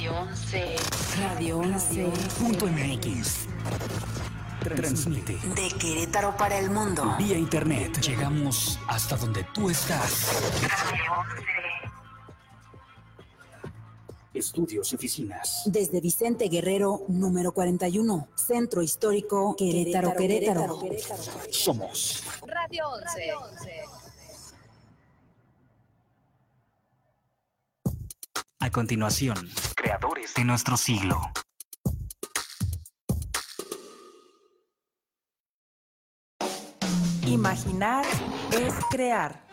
Radio 11. Radio 11.mx. Transmite. De Querétaro para el mundo. Vía internet. Llegamos hasta donde tú estás. Radio 11. Estudios y oficinas. Desde Vicente Guerrero, número 41, Centro Histórico Querétaro, Querétaro. Somos Radio 11. A continuación, creadores de nuestro siglo. Imaginar es crear.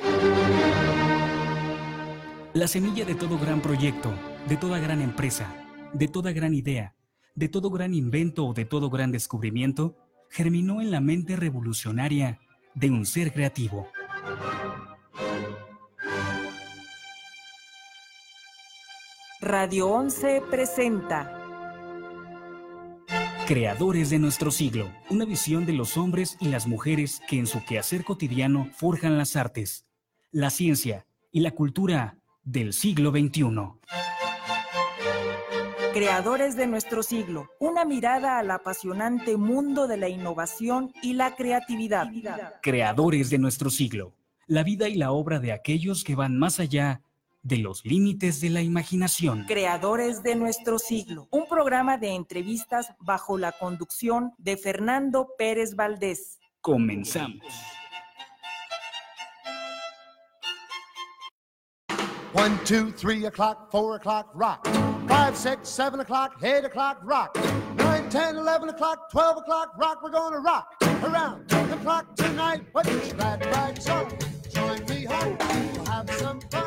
La semilla de todo gran proyecto, de toda gran empresa, de toda gran idea, de todo gran invento o de todo gran descubrimiento, germinó en la mente revolucionaria de un ser creativo. Radio 11 presenta Creadores de nuestro siglo, una visión de los hombres y las mujeres que en su quehacer cotidiano forjan las artes, la ciencia y la cultura del siglo XXI. Creadores de nuestro siglo, una mirada al apasionante mundo de la innovación y la creatividad. Creadores de nuestro siglo, la vida y la obra de aquellos que van más allá de los límites de la imaginación. Creadores de nuestro siglo, un programa de entrevistas bajo la conducción de Fernando Pérez Valdés. Comenzamos. One, two, three o'clock, four o'clock, rock. Five, six, seven o'clock, eight o'clock, rock. Nine, ten, eleven o'clock, twelve o'clock, rock. We're gonna rock around the clock tonight. Put your glad rags on. Join me home. We'll have some fun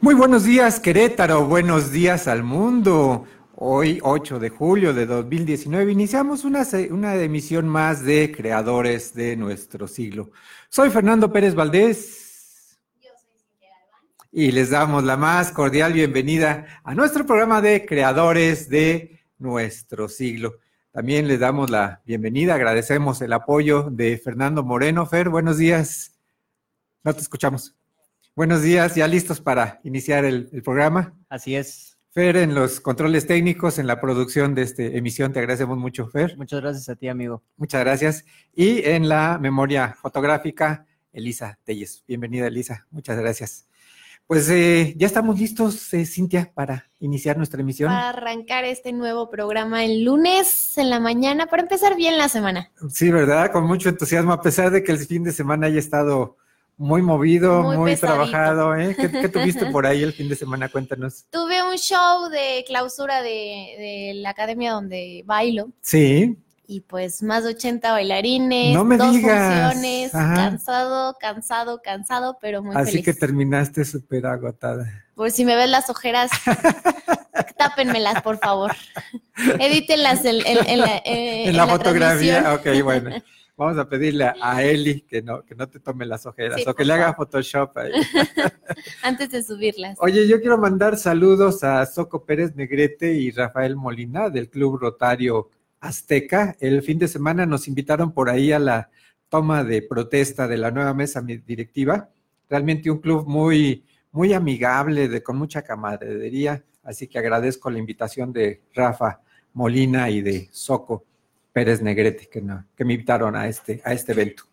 Muy buenos días, Querétaro. Buenos días al mundo. Hoy, 8 de julio de 2019, iniciamos una, una emisión más de Creadores de nuestro siglo. Soy Fernando Pérez Valdés. Y les damos la más cordial bienvenida a nuestro programa de Creadores de nuestro siglo. También les damos la bienvenida, agradecemos el apoyo de Fernando Moreno. Fer, buenos días. No te escuchamos. Buenos días, ya listos para iniciar el, el programa. Así es. Fer, en los controles técnicos, en la producción de esta emisión, te agradecemos mucho, Fer. Muchas gracias a ti, amigo. Muchas gracias. Y en la memoria fotográfica, Elisa Telles. Bienvenida, Elisa. Muchas gracias. Pues eh, ya estamos listos, eh, Cintia, para iniciar nuestra emisión. para arrancar este nuevo programa el lunes en la mañana para empezar bien la semana. Sí, ¿verdad? Con mucho entusiasmo, a pesar de que el fin de semana haya estado muy movido, Muy trabajado. ¿eh? ¿Qué, qué tuviste por ahí el fin de semana? Cuéntanos. Tuve un show de clausura de, de la academia donde bailo Sí, y pues más de 80 bailarines, No me dos digas. funciones, Ajá. cansado, cansado, cansado, pero muy así feliz. que terminaste súper agotada. Por si me ves las ojeras, tápenmelas, por favor. Edítenlas en, en- en la, eh, en la, transmisión. fotografía, ok, bueno. Vamos a pedirle a Eli que no, que no te tome las ojeras Sí, o que le haga. Photoshop ahí. Antes de subirlas. Oye, yo quiero mandar saludos a Soco Pérez Negrete y Rafael Molina del Club Rotario Azteca. El fin de semana nos invitaron por ahí a la toma de protesta de la nueva mesa directiva. Realmente un club muy, muy amigable, de, con mucha camaradería. Así que agradezco la invitación de Rafa Molina y de Soco Pérez Negrete que me invitaron a este, a este evento.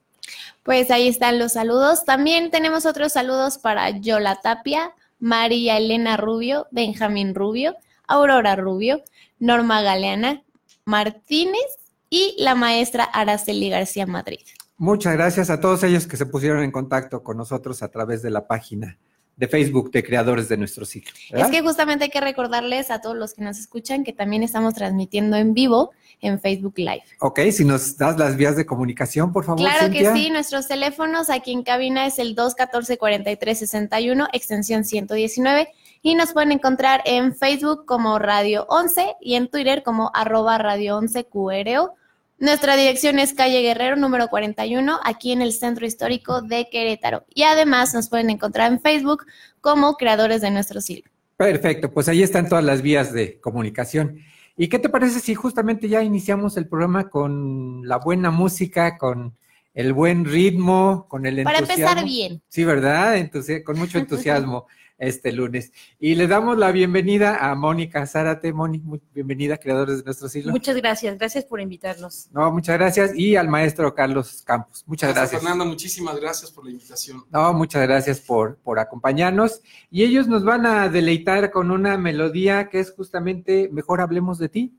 Pues ahí están los saludos. También tenemos otros saludos para Yola Tapia, María Elena Rubio, Benjamín Rubio, Aurora Rubio, Norma Galeana, Martínez y la maestra Araceli García Madrid. Muchas gracias a todos ellos que se pusieron en contacto con nosotros a través de la página de Facebook de Creadores de Nuestro Ciclo. ¿verdad? Es que justamente hay que recordarles a todos los que nos escuchan que también estamos transmitiendo en vivo en Facebook Live. Ok, si nos das las vías de comunicación, por favor, Claro Cintia. que sí, nuestros teléfonos aquí en cabina es el 214-4361, extensión 119, y nos pueden encontrar en Facebook como Radio 11 y en Twitter como arroba Radio 11 QRO. Nuestra dirección es calle Guerrero número 41, aquí en el Centro Histórico de Querétaro. Y además nos pueden encontrar en Facebook como creadores de nuestro siglo. Perfecto, pues ahí están todas las vías de comunicación. ¿Y qué te parece si justamente ya iniciamos el programa con la buena música, con el buen ritmo, con el Para entusiasmo. empezar bien. Sí, ¿verdad? Entusi- con mucho entusiasmo este lunes. Y le damos la bienvenida a Mónica Zárate. Muy bienvenida, creadores de nuestro siglo. Muchas gracias, gracias por invitarnos. No, muchas gracias. Y al maestro Carlos Campos. Muchas Maestra gracias. Fernanda, muchísimas gracias por la invitación. No, muchas gracias por, por acompañarnos. Y ellos nos van a deleitar con una melodía que es justamente Mejor hablemos de ti.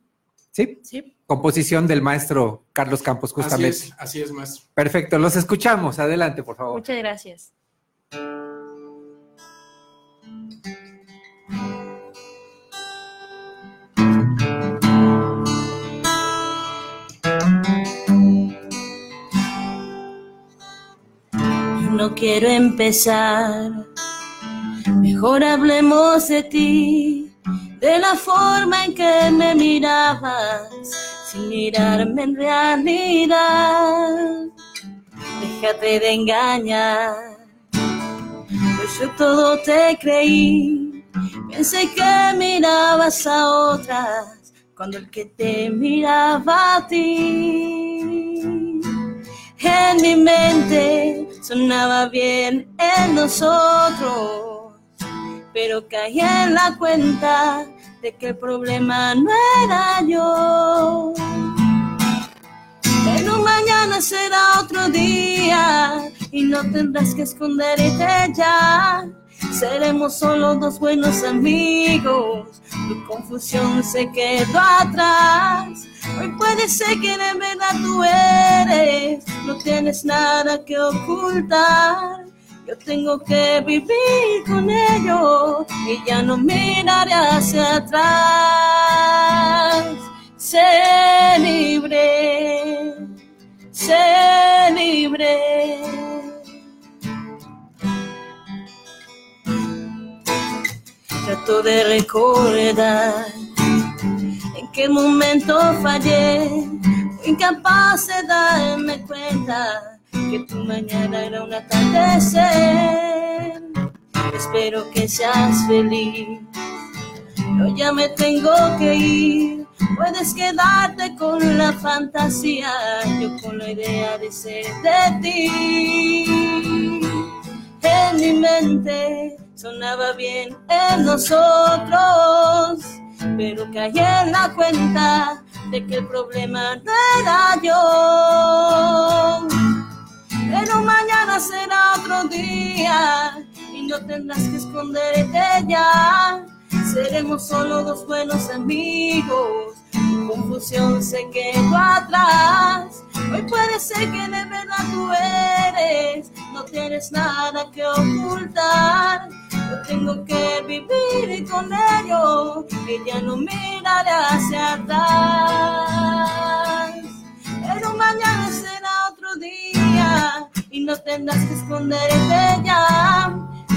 ¿Sí? Sí. Composición del maestro Carlos Campos, Así justamente. es, así es, maestro. Perfecto, los escuchamos. Adelante, por favor. Muchas gracias. No quiero empezar, mejor hablemos de ti, de la forma en que me mirabas, sin mirarme en realidad. Déjate de engañar, yo todo te creí, pensé que mirabas a otras, cuando el que te miraba a ti. En mi mente sonaba bien en nosotros, pero caí en la cuenta de que el problema no era yo. Pero mañana será otro día y no tendrás que esconderte ya. Seremos solo dos buenos amigos, tu confusión se quedó atrás. Hoy puede ser que de verdad tú eres, no tienes nada que ocultar. Yo tengo que vivir con ello y ya no miraré hacia atrás. Sé libre, sé libre. Trato de recordar en qué momento fallé, incapaz de darme cuenta que tu mañana era un atardecer. Espero que seas feliz, yo ya me tengo que ir. Puedes quedarte con la fantasía, yo con la idea de ser de ti. En mi mente sonaba bien en nosotros, pero caí en la cuenta de que el problema no era yo. Pero mañana será otro día y no tendrás que esconderte ya. Seremos solo dos buenos amigos. Confusión se quedó atrás. Hoy puede ser que de verdad tú eres. No tienes nada que ocultar. Yo tengo que vivir con ello y ya no miraré hacia atrás. Pero mañana será otro día y no tendrás que esconderte ya.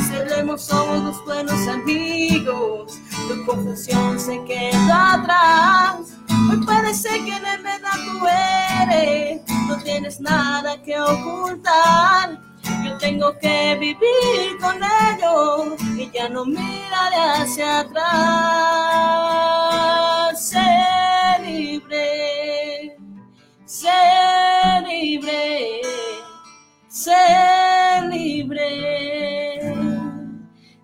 Seremos somos dos buenos amigos. Tu confusión se quedó atrás. Hoy puede ser que de verdad tú eres. No tienes nada que ocultar. Yo tengo que vivir con ello y ya no miraré hacia atrás. Sé libre, sé libre, sé libre,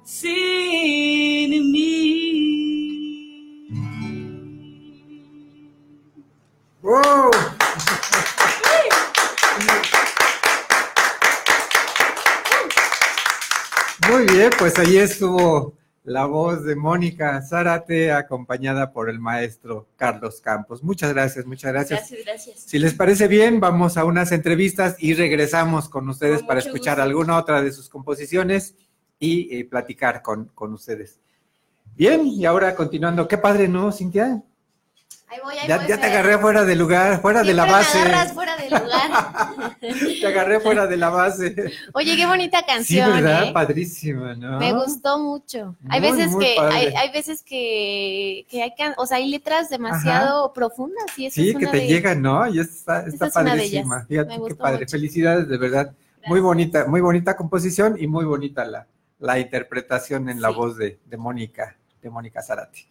sin ¡Wow! Muy bien, pues ahí estuvo la voz de Mónica Zárate, acompañada por el maestro Carlos Campos. Muchas gracias, muchas gracias. Gracias, gracias. Si les parece bien, vamos a unas entrevistas y regresamos con ustedes Con para escuchar gusto. alguna otra de sus composiciones y eh, platicar con, con ustedes. Bien, y ahora continuando. Qué padre, ¿no, Cintia? Ahí voy, ahí Ya, voy, ya te agarré fuera de lugar, fuera de la base. Me agarras fuera del lugar. Te agarré fuera de la base. Oye, qué bonita Sí, canción, ¿verdad? ¿eh? Padrísima, ¿no? Me gustó mucho. hay veces que hay, hay veces que, que hay o sea, hay letras demasiado profundas y esa Sí, es que una te de- llegan, ¿no? Y está, está es de padrísima. Fíjate qué padre. mucho. Felicidades, de verdad. Muy bonita, muy bonita composición y muy bonita la, la interpretación en la Sí. voz de, de Mónica, de Mónica Zarate.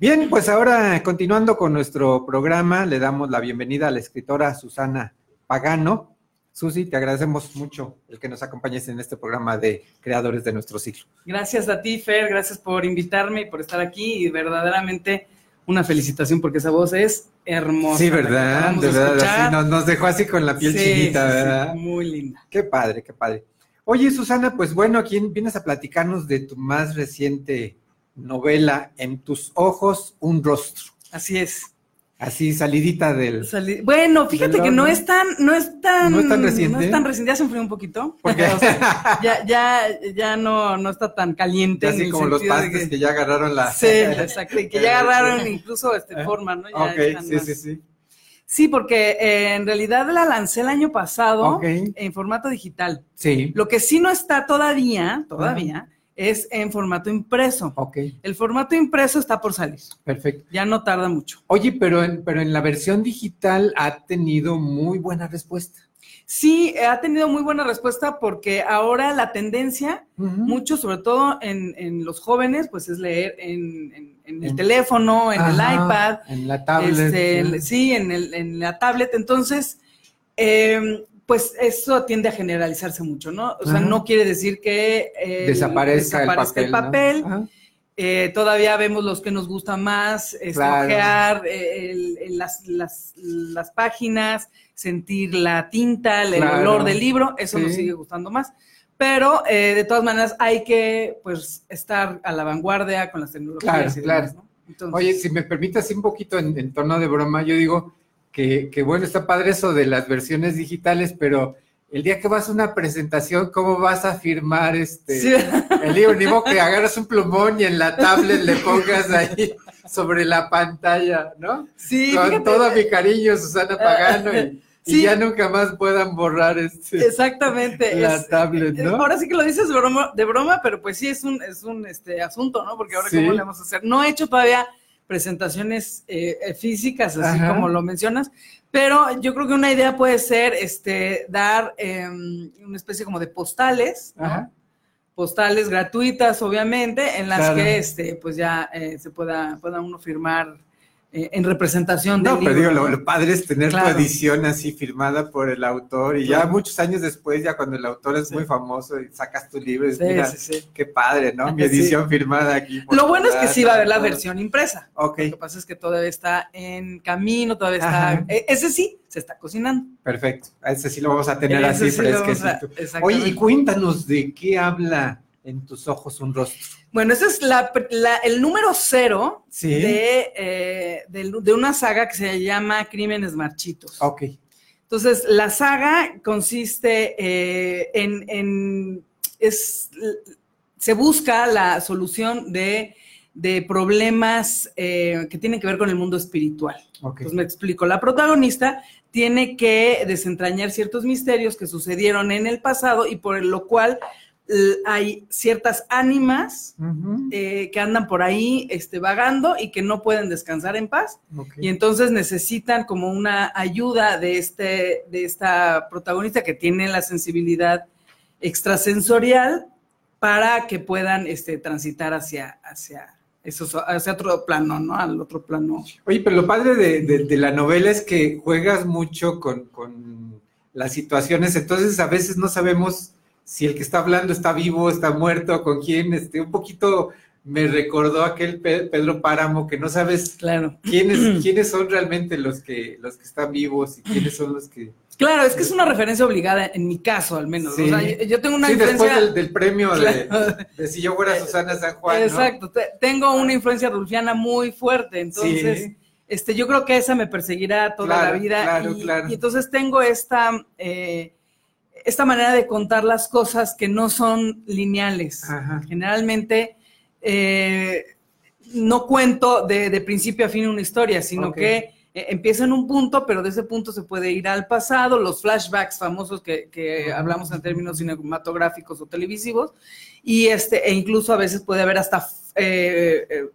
Bien, pues ahora continuando con nuestro programa, le damos la bienvenida a la escritora Susana Pagano. Susi, te agradecemos mucho el que nos acompañes en este programa de Creadores de nuestro siglo. Gracias a ti, Fer, gracias por invitarme y por estar aquí y verdaderamente una felicitación porque esa voz es hermosa. Sí, ¿verdad? De verdad, así nos, nos dejó así con la piel Sí, chinita, sí, ¿verdad? muy linda. Qué padre, qué padre. Oye, Susana, pues bueno, aquí vienes a platicarnos de tu más reciente novela, En tus ojos, un rostro. Así es. Así, salidita del... Bueno, fíjate Del que no es tan, no es tan, ¿No es tan reciente? no es tan reciente, ya se enfrió un poquito. ¿Por qué? O sea, ya, ya, ya no, no está tan caliente. en Así como los pastes que- que ya agarraron la... Sí, exacto, y que ya agarraron incluso este forma, ¿no? Ya Ok, están sí, más- sí, sí. Sí, porque eh, en realidad la lancé el año pasado en formato digital. Sí. Lo que sí no está todavía, todavía, es en formato impreso. Ok, El formato impreso está por salir. perfecto. Ya no tarda mucho. Oye, pero en, pero en la versión digital ha tenido muy buena respuesta. Sí, ha tenido muy buena respuesta porque ahora la tendencia, mucho, sobre todo en, en los jóvenes, pues es leer en, en- en el teléfono, en el iPad, En la tablet. este, sí. el- sí, en, el- en la tablet. Entonces, eh, pues eso tiende a generalizarse mucho, ¿no? O sea, Ajá. no quiere decir que eh, Desaparezca, desaparezca el papel. Eh, todavía vemos los que nos gusta más, este, Claro. eh, las, las- las páginas, sentir la tinta, el Claro. olor del libro, eso nos sigue gustando más. Pero eh, de todas maneras hay que pues estar a la vanguardia con las tecnologías. Claro, y demás, ¿no? Entonces, Oye, si me permites un poquito en, en tono de broma, yo digo que, que bueno, está padre eso de las versiones digitales, pero el día que vas a una presentación, ¿cómo vas a firmar este Sí. el libro? Ni modo que agarras un plumón y en la tablet le pongas ahí sobre la pantalla, ¿no? sí, Con fíjate, todo mi cariño, Susana Pagano, y, ya nunca más puedan borrar este, exactamente. la es- tablet, eh, ¿no? Ahora sí que lo dices de broma, de broma, pero pues sí es un, es un este, asunto, ¿no? Porque ahora Sí. cómo le vamos a hacer. No he hecho todavía presentaciones eh, físicas, así Ajá. como lo mencionas, pero yo creo que una idea puede ser este, dar eh, una especie como de postales, postales gratuitas, obviamente, en las Claro. que este, pues ya eh, se pueda, pueda uno firmar eh, en representación del No, pero digo, lo, padre es tener Claro. tu edición así firmada por el autor y ya muchos años después, ya cuando el autor es Sí. muy famoso y sacas tu libro, Sí, mira, sí, sí. qué padre, ¿no? Mi Sí. edición firmada aquí. Lo bueno es que sí va a haber la versión impresa. Ok, Lo que pasa es que todavía está en camino, todavía está. eh, Ese sí, se está cocinando. perfecto. A ese sí lo vamos a tener Ese así a- fresquecito. exactamente. Oye, y cuéntanos de qué habla en tus ojos un rostro. Bueno, ese es la, la- el número cero Sí. de, eh, de una saga que se llama Crímenes Marchitos. Ok. Entonces, la saga consiste eh, en, en- es, se busca la solución de, de problemas eh, que tienen que ver con el mundo espiritual. Ok. Pues me explico. La protagonista tiene que desentrañar ciertos misterios que sucedieron en el pasado y por lo cual hay ciertas ánimas eh, que andan por ahí este, vagando y que no pueden descansar en paz. Y entonces necesitan como una ayuda de, este, de esta protagonista que tiene la sensibilidad extrasensorial para que puedan este, transitar hacia, hacia, esos, hacia otro plano, ¿no? Al otro plano. Oye, pero lo padre de, de- de la novela es que juegas mucho con, con las situaciones, entonces a veces no sabemos si el que está hablando está vivo, está muerto, con quién, este, un poquito me recordó aquel Pe- Pedro Páramo que no sabes Claro. quiénes, quiénes son realmente los que, los que están vivos y quiénes son los que... Claro, es que es una referencia obligada, en mi caso al menos. Sí. O sea, yo, tengo una sí, después influencia... del, del premio de, Claro. de si yo fuera Susana San Juan, ¿no? Exacto, te- tengo una influencia rulfiana muy fuerte, entonces... Sí. Este, yo creo que esa me perseguirá toda Claro, la vida. claro, y, claro. y entonces tengo esta, eh, esta manera de contar las cosas que no son lineales. Ajá. Generalmente eh, no cuento de, de principio a fin una historia, sino que eh, empieza en un punto, pero de ese punto se puede ir al pasado, los flashbacks famosos que, que hablamos en términos cinematográficos o televisivos, y este, e incluso a veces puede haber hasta eh,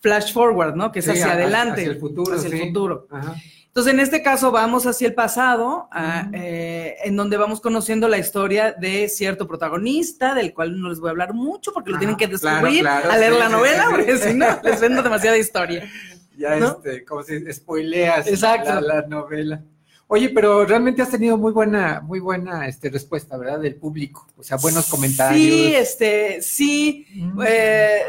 flash forward, ¿no? Que es Sí, hacia adelante. hacia el futuro, Hacia el sí. futuro. Ajá. Entonces, en este caso, vamos hacia el pasado, a- Ujú. eh, en donde vamos conociendo la historia de cierto protagonista, del cual no les voy a hablar mucho porque lo Ajá, tienen que claro, descubrir claro, a leer sí, la novela, sí, sí. porque si no, les vendo demasiada historia. Ya ¿No? este, como si spoileas. La, la novela. Oye, pero realmente has tenido muy buena, muy buena este, respuesta, ¿verdad? Del público. O sea, buenos comentarios. Sí, este, sí. Mm. eh,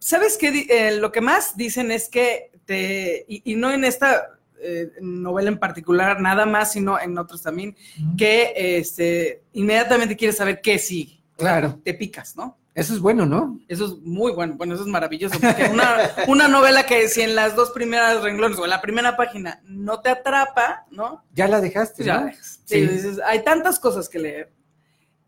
¿Sabes qué? Eh, lo que más dicen es que te, y, y no en esta eh, novela en particular, nada más, sino en otros también, que este, inmediatamente quieres saber qué sigue. Claro. Te picas, ¿no? Eso es bueno, ¿no? Eso es muy bueno, bueno, eso es maravilloso, porque una, una novela que si en las dos primeras renglones o en la primera página no te atrapa, ¿no? Ya la dejaste, ya ¿no? dejas. Sí, Sí. dices, hay tantas cosas que leer.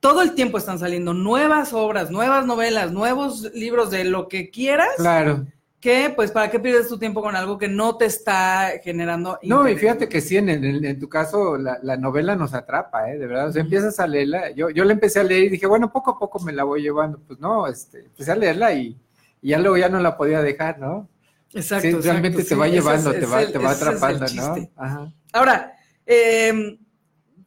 Todo el tiempo están saliendo nuevas obras, nuevas novelas, nuevos libros de lo que quieras, Claro. Que pues para qué pierdes tu tiempo con algo que no te está generando No, y fíjate que sí, en, en- en tu caso la, la novela nos atrapa, ¿eh? De verdad, o sea, empiezas a leerla, yo, yo la empecé a leer y dije, bueno, poco a poco me la voy llevando, pues no, este, empecé a leerla y, y ya luego ya no la podía dejar, ¿no? Exacto, Sí, exacto, realmente te sí, va llevando, es- te va, el- te va atrapando, ¿no? Ajá. Ahora, eh,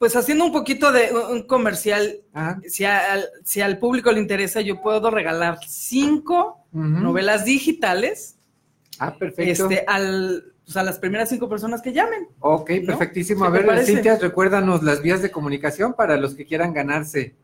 pues haciendo un poquito de un- comercial, Ajá. si, al, si al público le interesa, yo puedo regalar cinco novelas digitales Ah, perfecto. este, al, pues, a las primeras cinco personas que llamen. Ok, ¿no? perfectísimo. ¿Qué A ver? Cintia, recuérdanos las vías de comunicación para los que quieran ganarse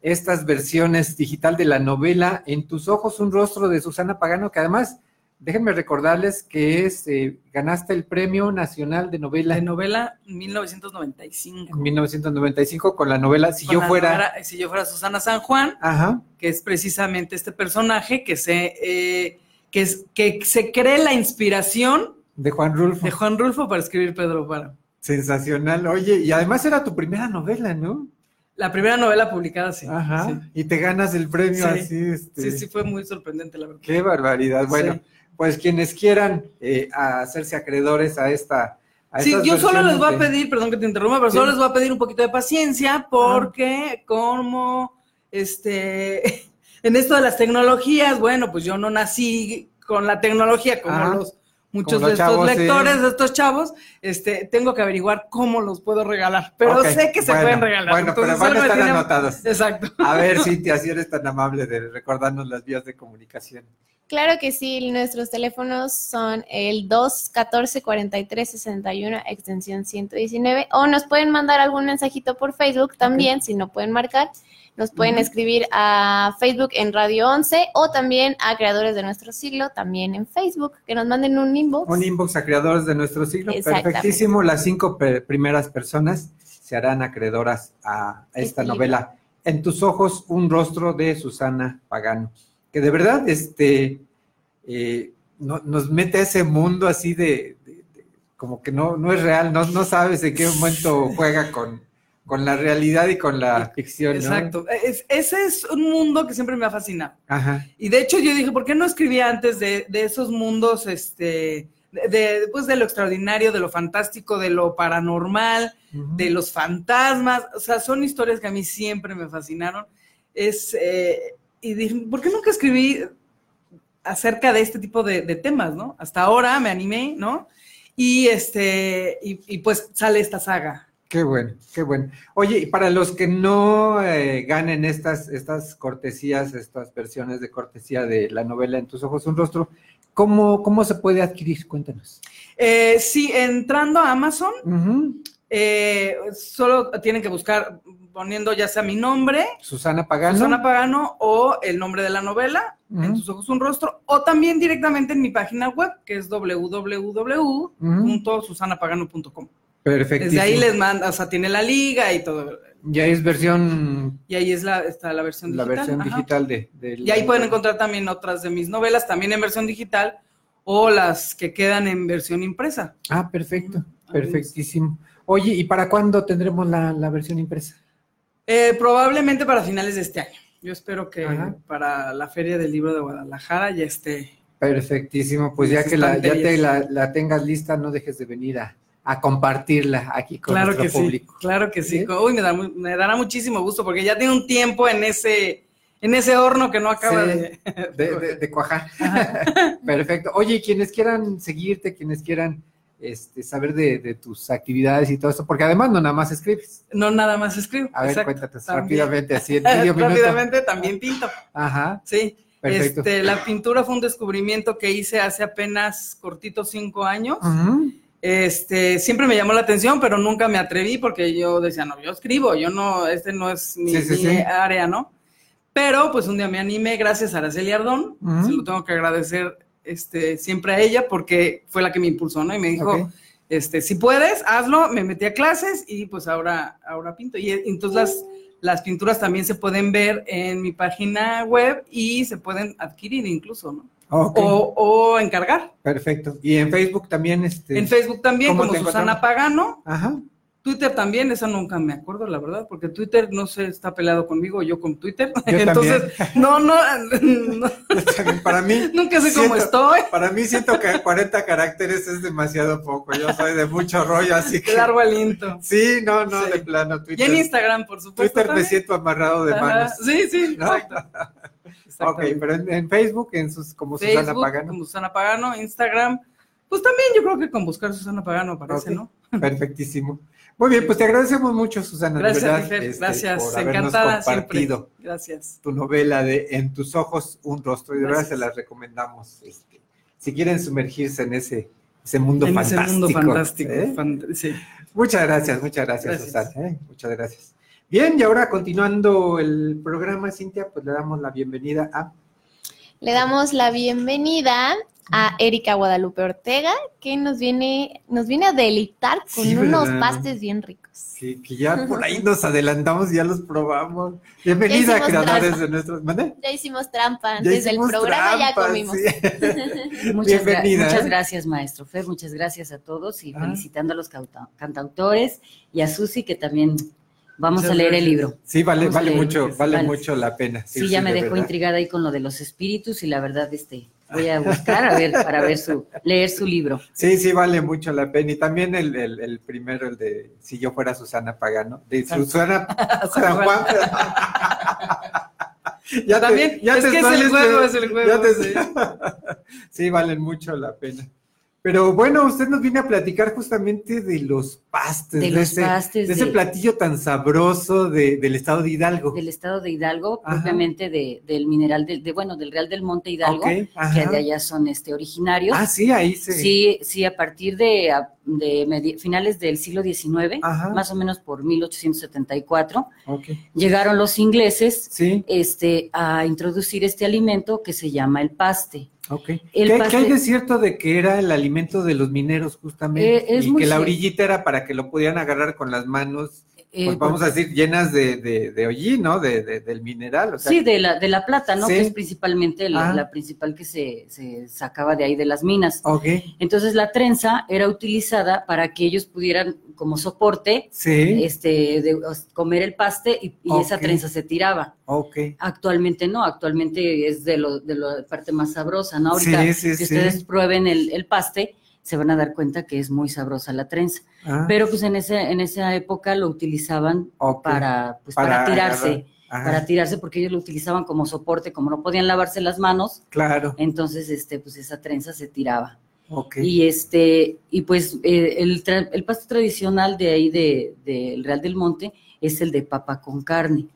estas versiones digital de la novela En tus ojos, un rostro de Susana Pagano, que además, déjenme recordarles que es, eh, ganaste el Premio Nacional de Novela De novela 1995. 1995 con la novela Si Con yo fuera... novela si yo fuera Susana San Juan, Ajá, que es precisamente este personaje que se, eh, que, es, que se cree la inspiración de Juan Rulfo. de Juan Rulfo para escribir Pedro Páramo. Sensacional. Oye, y además era tu primera novela, ¿no? La primera novela publicada, sí. Ajá. Sí. Y te ganas el premio Sí. así, este... Sí, sí, fue muy sorprendente, la verdad. Qué barbaridad. Bueno, Sí. Pues quienes quieran eh, a hacerse acreedores a esta. a Sí, yo solo les voy a pedir, perdón que te interrumpa, pero Sí. solo les voy a pedir un poquito de paciencia porque como este en esto de las tecnologías, bueno, pues yo no nací con la tecnología como los muchos Como de estos chavos, sí. lectores, de estos chavos, este, tengo que averiguar cómo los puedo regalar, pero sé que se bueno, pueden regalar. Bueno, pero van a estar anotados. Exacto. A ver, Cintia, si eres tan amable de recordarnos las vías de comunicación. Claro que sí, nuestros teléfonos son el 214-4361, extensión 119, o nos pueden mandar algún mensajito por Facebook también, si no pueden marcar. Nos pueden escribir a Facebook en Radio 11 o también a Creadores de Nuestro Siglo, también en Facebook, que nos manden un inbox. Un inbox a creadores de nuestro siglo. Perfectísimo. Las cinco primeras personas se harán acreedoras a esta novela. En tus ojos, un rostro de Susana Pagano. Que de verdad, este, eh, no- nos mete a ese mundo así de, de- de- como que no, no es real, no, no sabes en qué momento juega con, con la realidad y con la ficción, ¿no? Exacto. Es- ese es un mundo que siempre me ha fascinado. Ajá. Y de hecho yo dije, ¿por qué no escribía antes de, de esos mundos, este, de, de, pues, de lo extraordinario, de lo fantástico, de lo paranormal, de los fantasmas? O sea, son historias que a mí siempre me fascinaron. Es, eh, y dije, ¿por qué nunca escribí acerca de este tipo de, de temas, no? Hasta ahora me animé, ¿no? Y este, y, y pues sale esta saga. Qué bueno, qué bueno. Oye, y para los que no eh, ganen estas, estas cortesías, estas versiones de cortesía de la novela En tus ojos un rostro, ¿cómo, cómo se puede adquirir? Cuéntanos. Eh, sí, entrando a Amazon. Eh, solo tienen que buscar poniendo ya sea mi nombre, Susana Pagano. Susana Pagano, o el nombre de la novela, En tus ojos un rostro, o también directamente en mi página web, que es www.susanapagano.com. Perfectísimo. Desde ahí les manda, o sea, tiene la liga y todo. Ya es versión, Y ahí es la, está la versión la digital. versión ajá. digital de, de Y ahí pueden encontrar también otras de mis novelas, también en versión digital, o las que quedan en versión impresa. Ah, perfecto, perfectísimo. Oye, ¿y para cuándo tendremos la, la versión impresa? Eh, probablemente para finales de este año. Yo espero que Ajá. para la Feria del Libro de Guadalajara ya esté. Perfectísimo, pues ya que la, ya te la, la tengas lista, no dejes de venir a, a compartirla aquí con Claro nuestro que público. sí, claro que sí. ¿Sí? Uy, me, da mu- me dará muchísimo gusto porque ya tiene un tiempo en ese, en ese horno que no acaba Sí, de... de, de- de cuajar. Perfecto. Oye, quienes quieran seguirte, quienes quieran este, saber de, de tus actividades y todo eso, porque además no nada más escribes. No nada más escribo. A ver, exacto, cuéntate también. rápidamente, así en medio. Rápidamente también pinto. Ajá, Sí. perfecto. Este, la pintura fue un descubrimiento que hice hace apenas cortitos cinco años. Este, siempre me llamó la atención, pero nunca me atreví porque yo decía, no, yo escribo, yo no, este no es mi, Sí, sí, mi sí. área, ¿no? Pero pues un día me animé gracias a Araceli Ardón, se lo tengo que agradecer este, siempre a ella porque fue la que me impulsó, ¿no? Y me dijo, este, si puedes, hazlo, me metí a clases y pues ahora, ahora pinto. Y entonces las, las pinturas también se pueden ver en mi página web y se pueden adquirir incluso, ¿no? Ok, O, o encargar. perfecto. Y en Facebook también, este. En Facebook también, ¿Cómo como Susana? Pagano. Ajá. Twitter también, esa nunca me acuerdo, la verdad, porque Twitter no sé, está peleado conmigo, yo con Twitter. Yo Entonces, no, no, Para mí, nunca sé cómo estoy. para mí siento que 40 caracteres es demasiado poco. Yo soy de mucho rollo, así que. Largo aliento. Sí, no, no, Sí. de plano. Y Twitter, en Instagram, por supuesto. Twitter me siento amarrado de Ajá, manos. Sí, sí, ¿no? exacto. Ok, pero en, en Facebook, en sus, como Susana Facebook, Pagano. como Susana Pagano, Instagram, pues también yo creo que con buscar Susana Pagano aparece, Ok. ¿no? Perfectísimo. Muy bien, pues te agradecemos mucho, Susana. de Gracias, verdad, este, gracias, por encantada compartido siempre. Gracias. tu novela de En tus ojos un rostro. Y de verdad se las recomendamos. este, si quieren sumergirse en ese, ese mundo en fantástico. ese mundo fantástico. ¿eh? fant- sí. Muchas gracias, muchas gracias, Gracias. Susana. ¿eh? Muchas gracias. Bien, y ahora continuando el programa, Cintia, pues le damos la bienvenida a... Le damos la bienvenida a Erika Guadalupe Ortega, que nos viene, nos viene a deleitar con Sí, unos ¿verdad? pastes bien ricos. Que, que ya por ahí nos adelantamos y ya los probamos. Bienvenida, creadores trampa. de nuestros... ¿Mande? Ya hicimos trampa Ya del hicimos programa, ya comimos. sí. Muchas, gra- Bienvenida, muchas ¿eh? gracias, maestro Fer. Muchas gracias a todos y Ah. felicitando a los cantautores y a Susi, que también vamos Muchas a leer el libro. Sí, vale, vale mucho, vale vale. mucho la pena. Sí, ya me de dejó verdad. intrigada ahí con lo de los espíritus y la verdad, este, voy a buscar a ver para ver su, leer su libro. Sí, sí, vale mucho la pena. Y también el, el, el primero, el de Si yo fuera Susana Pagano, de San- Susana San Juan. ya También, es que es el sales, juego, es el juego, ya te- sí. sí, valen mucho la pena. Pero bueno, usted nos viene a platicar justamente de los pastes, De los ese, pastes de ese platillo tan sabroso de- del estado de Hidalgo. Del estado de Hidalgo, Ajá. propiamente de, del mineral, de, de, bueno, del Real del Monte Hidalgo, que de allá son este, originarios. Ah, sí, ahí se. Sí, sí, a partir de, finales del siglo XIX, Ajá. más o menos por 1874, Ok. llegaron los ingleses Sí, este, a introducir este alimento que se llama el paste. Ok. El ¿Qué, hay de cierto de que era el alimento de los mineros justamente? Eh, y muy que la orillita era para que lo pudieran agarrar con las manos, Eh, pues vamos a decir, llenas de, de, de hollín, ¿no? De, de- del mineral. O sea, sí, de la, de la plata, ¿no? Sí. Que es principalmente la, Ah. la principal que se, se sacaba de ahí de las minas. Ok, Entonces la trenza era utilizada para que ellos pudieran como soporte sí, este, de, comer el paste y, y esa trenza se tiraba. ok. Actualmente no, actualmente es de, lo, de la parte más sabrosa, ¿no? Ahorita Sí, sí. ustedes prueben el, el paste, se van a dar cuenta que es muy sabrosa la trenza. Ah, Pero pues en, ese, en esa época lo utilizaban para, pues, Para para, tirarse, para tirarse porque ellos lo utilizaban como soporte, como no podían lavarse las manos, Claro, entonces este, pues esa trenza se tiraba. ok. Y este, y pues eh, el, el pasto tradicional de ahí de- del Real del Monte es el de papa con carne,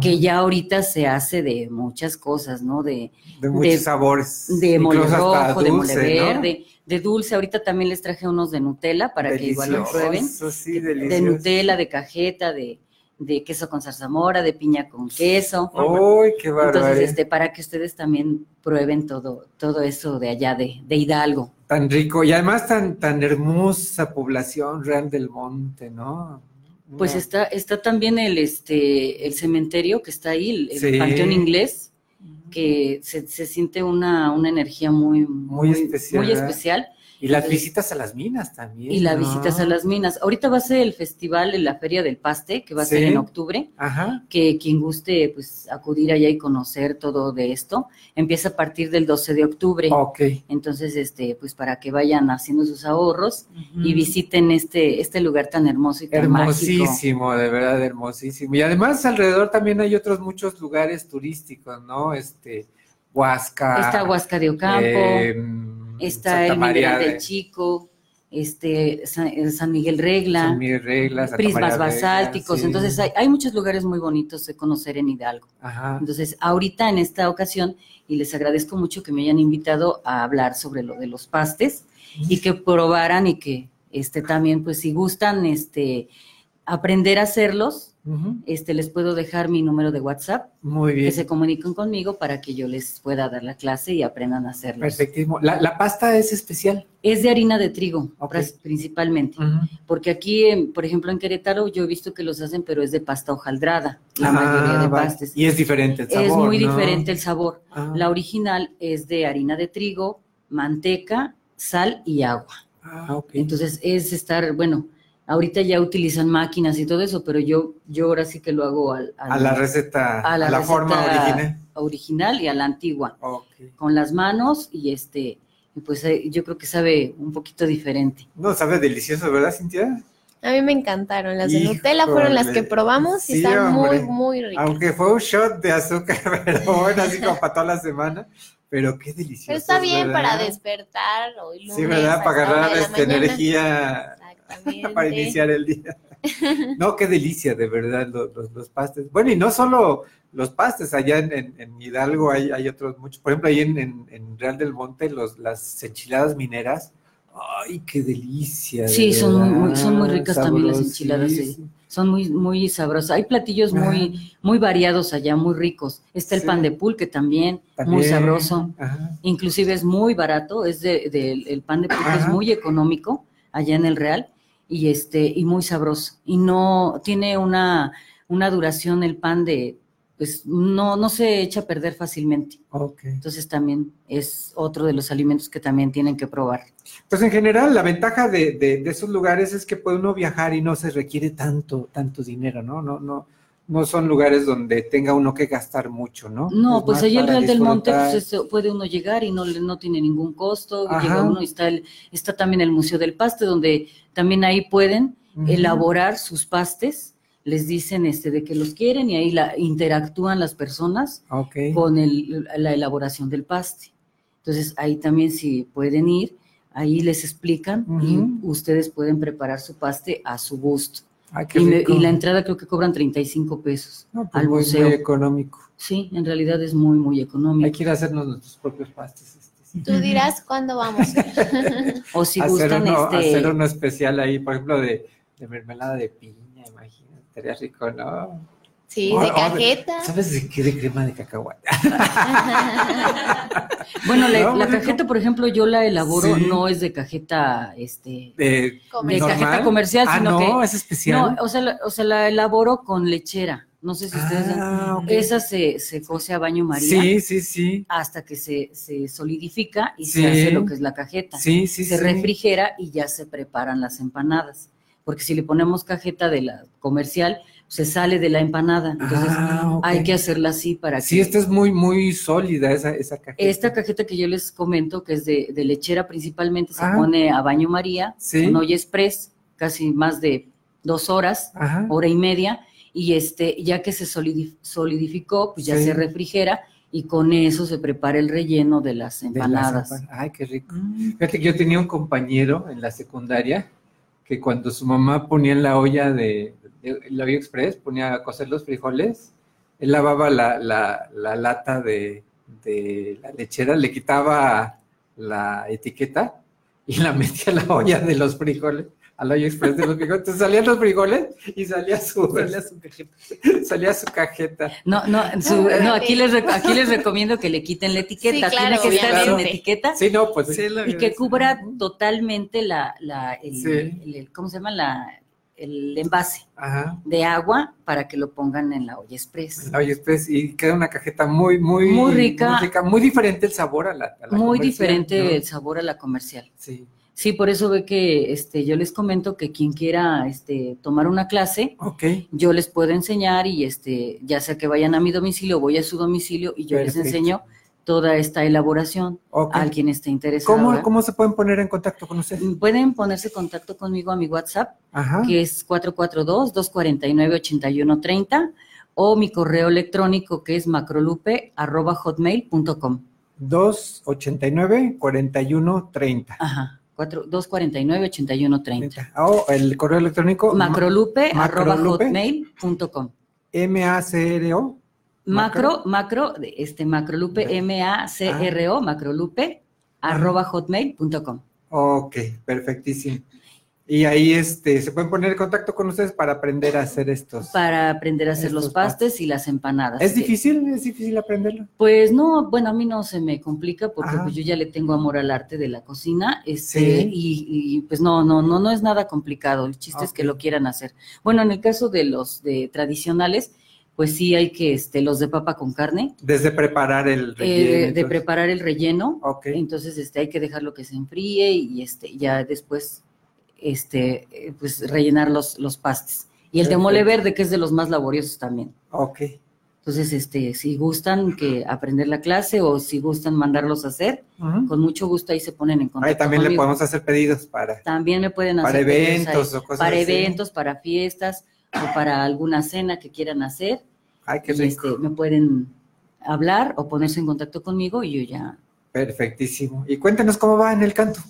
Que ya ahorita se hace de muchas cosas, ¿no? De, de muchos de- sabores. de mole rojo, de mole verde, de dulce. Ahorita también les traje unos de Nutella para que igual lo prueben. Sí, De. Nutella, de cajeta, de, de queso con zarzamora, de piña con queso. ¡Uy, qué Entonces, barbaridad! este, para que ustedes también prueben todo, todo eso de allá de, de Hidalgo. Tan rico y además tan, tan hermosa población Real del Monte, ¿no? Pues está, está también el, este, el cementerio que está ahí, el, panteón inglés, que se, se siente una, una energía muy, Muy especial, muy especial. Y las Entonces- visitas a las minas también. Y las ¿no? visitas a las minas. Ahorita va a ser el festival en la Feria del Paste, que va a ser en octubre, Ajá. que quien guste pues acudir allá y conocer todo de esto, empieza a partir del 12 de octubre. Ok. Entonces, este, pues para que vayan haciendo sus ahorros y visiten este, este lugar tan hermoso y tan mágico. Hermosísimo, de verdad hermosísimo. Y además alrededor también hay otros muchos lugares turísticos, ¿no? Este, Huasca. Está Huasca de Ocampo, em, está Santa el María Mineral de- del Chico, este, San, eh, San Miguel Regla, San Miguel Regla, Santa prismas María Regla, basálticos. sí. Entonces, hay, hay muchos lugares muy bonitos de conocer en Hidalgo. Ajá. Entonces, ahorita en esta ocasión, y les agradezco mucho que me hayan invitado a hablar sobre lo de los pastes y que probaran y que, este también, pues si gustan este, aprender a hacerlos, Este, les puedo dejar mi número de WhatsApp, Muy que bien. se comuniquen conmigo para que yo les pueda dar la clase y aprendan a hacerlos. Perfectísimo. La, la pasta es especial. Es de harina de trigo, principalmente. Porque aquí, en- por ejemplo, en Querétaro, yo he visto que los hacen, pero es de pasta hojaldrada, la Ah, mayoría de vale. pastes. Y es diferente el sabor. es muy ¿no? diferente el sabor. Ah. La original es de harina de trigo, manteca, sal y agua. Ah, ok. Entonces es estar, bueno, ahorita ya utilizan máquinas y todo eso, pero yo, yo ahora sí que lo hago al- al- a la receta, a a la receta forma original. original y a la antigua, con las manos y este, pues eh, yo creo que sabe un poquito diferente. No, sabe delicioso, ¿verdad, Cintia? A mí me encantaron. Las de Nutella fueron las que probamos y Sí, están hombre. muy, muy ricas. Aunque fue un shot de azúcar, pero bueno, así como para toda la semana. Pero qué delicioso. Pero está bien ¿verdad? para despertar hoy lunes. Sí, ¿verdad? a Para agarrar esta energía para iniciar el día. No, qué delicia, de verdad, los, los, los pastes. Bueno, y no solo los pastes, allá en, en- en Hidalgo hay, hay otros muchos. Por ejemplo, ahí en, en- en Real del Monte, los, las enchiladas mineras. ¡Ay, qué delicia! de Sí, son muy, son muy ricas también las enchiladas, sí. Son muy, muy sabrosas. Hay platillos muy, muy variados allá, muy ricos. Está el Sí. pan de pulque también, muy sabroso. ajá. Inclusive es muy barato, es de, de- el pan de pulque es muy económico allá en el Real y este y muy sabroso. Y no tiene una, una duración el pan de pues no, no se echa a perder fácilmente. Ok. Entonces también es otro de los alimentos que también tienen que probar. Pues en general, la ventaja de, de- de esos lugares es que puede uno viajar y no se requiere tanto, tanto dinero, ¿no? No, no, no son lugares donde tenga uno que gastar mucho, ¿no? No, Es pues el para Real del Monte pues, es- puede uno llegar y no, le- no tiene ningún costo. Ajá. Llega uno y está, el, está también el Museo del Paste, donde también ahí pueden elaborar sus pastes. Les dicen este de que los quieren y ahí la, interactúan las personas con el- la elaboración del paste. Entonces ahí también si pueden ir, ahí les explican y ustedes pueden preparar su paste a su gusto. Ay, qué Y, me- y la entrada creo que cobran 35 pesos No, pues al muy, museo. muy económico. Sí, en realidad es muy, muy económico. Hay que ir a hacernos nuestros propios pastes. este. Tú dirás cuándo vamos. O si hacer, gustan, uno, este, hacer uno especial ahí, por ejemplo, de, de mermelada de piña, imagínate, estaría rico, ¿no? Sí, O- de cajeta. ¿Sabes de qué? De crema de cacahuate. bueno, la, No, la muy cajeta, por ejemplo, yo la elaboro, Sí. no es de cajeta, este, De, de cajeta comercial, ah, sino no, que es especial. no, o sea, la, o sea, la elaboro con lechera. No sé si ustedes, Ah, ok. esa se, se cose a baño María Sí, sí, sí. hasta que se, se solidifica y Sí. se hace lo que es la cajeta. Sí, sí, se sí. refrigera y ya se preparan las empanadas. Porque si le ponemos cajeta de la comercial, se sale de la empanada. Entonces Ah, hay que hacerla así para Sí, que esta es muy, muy sólida, esa, esa cajeta. esta cajeta que yo les comento, que es de, de lechera principalmente, se Ah. pone a baño María, Sí. con olla express, casi más de dos horas, Ajá. hora y media, y este, ya que se solidi- solidificó, pues ya Sí. se refrigera y con eso se prepara el relleno de las De las empanadas. empan- Ay, qué rico. Fíjate que yo tenía un compañero en la secundaria que cuando su mamá ponía en la olla de, la olla express, ponía a cocer los frijoles, él lavaba la, la- la lata de, de la lechera, le quitaba la etiqueta y la metía a la olla de los frijoles, a la olla express de los frijoles. Entonces salían los frijoles y salía su, salía su cajeta. Salía su cajeta. No, no, su- no aquí, les, aquí les recomiendo que le quiten la etiqueta, Sí, claro, tiene que estar sin obviamente. etiqueta Sí, no, pues sí. y que cubra totalmente la, la el, Sí. el- el- ¿cómo se llama? La, el envase Ajá. de agua para que lo pongan en la olla express. La olla express y queda una cajeta muy, muy, Muy rica. muy, muy diferente el sabor a la, a la Muy comercial, diferente ¿no? el sabor a la comercial. Sí. Sí, por eso ve que este, yo les comento que quien quiera este, tomar una clase, Ok. yo les puedo enseñar y este, ya sea que vayan a mi domicilio, voy a su domicilio y yo les enseño toda esta elaboración Ok. a quien esté interesado. ¿Cómo. ¿Cómo se pueden poner en contacto con usted? Pueden ponerse en contacto conmigo a mi WhatsApp, Ajá. que es 442-249-8130, o mi correo electrónico que es macrolupe.hotmail.com. 289 4130 Ajá, 249-8130. O el correo electrónico Macrolupe.hotmail.com. M A C R O. Macro, macro, de este macrolupe, Ah. M-A-C-R-O, macrolupe, arroba hotmail.com. Ok, perfectísimo. Y ahí este, se pueden poner en contacto con ustedes para aprender a hacer estos. Para aprender a hacer los pastes y las empanadas. ¿Es que- difícil? ¿Es difícil aprenderlo? Pues no, bueno, a mí no se me complica porque pues yo ya le tengo amor al arte de la cocina, este, Sí. y, y, pues no, no, no, no es nada complicado, el chiste es que lo quieran hacer. Bueno, en el caso de los de tradicionales, pues sí hay que, este, los de papa con carne, Desde preparar el eh, relleno. de preparar el relleno, Ok. entonces este, hay que dejarlo que se enfríe y este, ya después, este, eh, pues rellenar los, los pastes. Y el de mole verde, que es de los más laboriosos también. Ok. Entonces, este, si gustan que aprender la clase o si gustan mandarlos a hacer, con mucho gusto ahí se ponen en contacto. Ahí también le podemos hacer pedidos para. También me pueden para hacer pedidos eventos ahí, o cosas para así. eventos, para fiestas o para alguna cena que quieran hacer. Ay, qué y, rico. este, me pueden hablar o ponerse en contacto conmigo y yo ya. Perfectísimo. Y cuéntenos cómo va en el canto.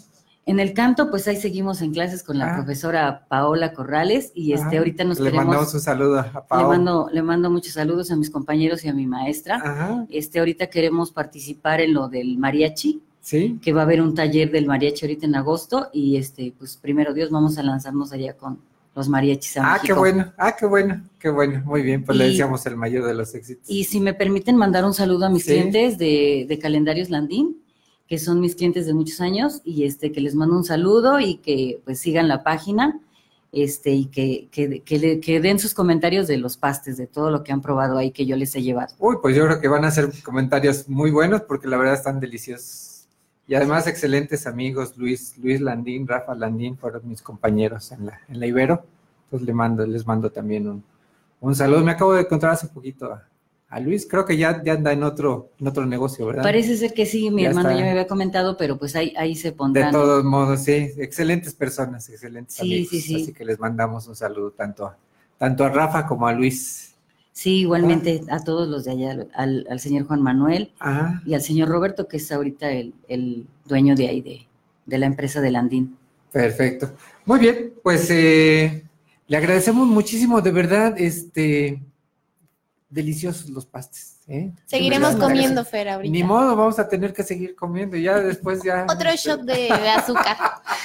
En el canto, pues ahí seguimos en clases con la Ah. profesora Paola Corrales y este Ah, ahorita nos Le queremos. mandamos un saludo a Le mando, le mando muchos saludos a mis compañeros y a mi maestra. Ajá. Este, ahorita queremos participar en lo del mariachi. Sí. que va a haber un taller del mariachi ahorita en agosto y este, pues primero Dios vamos a lanzarnos allá con los mariachis a Ah, México. qué bueno. Ah, qué bueno. Qué bueno. Muy bien. Pues le Y- deseamos el mayor de los éxitos. Y si me permiten mandar un saludo a mis Sí. clientes de, de Calendarios Landín, que son mis clientes de muchos años, y este que les mando un saludo y que pues sigan la página, este, y que, que, que, den sus comentarios de los pastes, de todo lo que han probado ahí que yo les he llevado. Uy, pues yo creo que van a ser comentarios muy buenos porque la verdad están deliciosos. Y además excelentes amigos, Luis, Luis Landín, Rafa Landín, fueron mis compañeros en la, en la Ibero. Entonces le mando, les mando también un, un saludo. Me acabo de encontrar hace poquito a, a Luis, creo que ya, ya anda en otro, en otro negocio, ¿verdad? Parece ser que sí, mi Ya hermano está. ya me había comentado, pero pues ahí, ahí se De pondrán. todos modos, sí, excelentes personas, excelentes Sí, amigos. sí, sí. Así que les mandamos un saludo tanto a, tanto a Rafa como a Luis. Sí, igualmente a todos los de allá, al, al señor Juan Manuel y al señor Roberto, que es ahorita el, el dueño de ahí, de, de la empresa de Landín. Perfecto. Muy bien, pues eh, le agradecemos muchísimo, de verdad, este, deliciosos los pastes. ¿eh? Seguiremos comiendo, Fer, Ni ahorita. modo, vamos a tener que seguir comiendo. Ya después ya. Otro shot de, azúcar.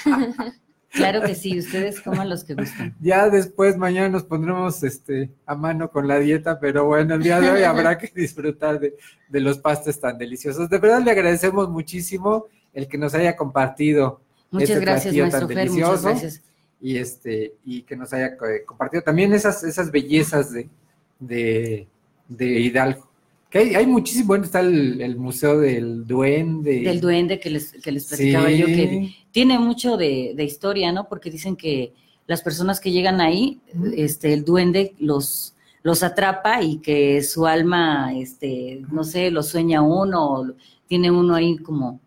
Claro que sí, ustedes coman los que gusten. Ya después mañana nos pondremos este, a mano con la dieta, pero bueno, el día de hoy habrá que disfrutar de, de los pastes tan deliciosos. De verdad le agradecemos muchísimo el que nos haya compartido. Muchas este gracias, platillo maestro tan Fer, muchas delicioso. gracias. y este y que nos haya compartido también esas esas bellezas de de, de Hidalgo que hay, hay muchísimo bueno está el, el museo del duende Del duende que les, que les platicaba Sí. yo, que tiene mucho de, de historia, ¿no? Porque dicen que las personas que llegan ahí, este, el duende los, los atrapa y que su alma, este, no sé, lo sueña uno, tiene uno ahí como,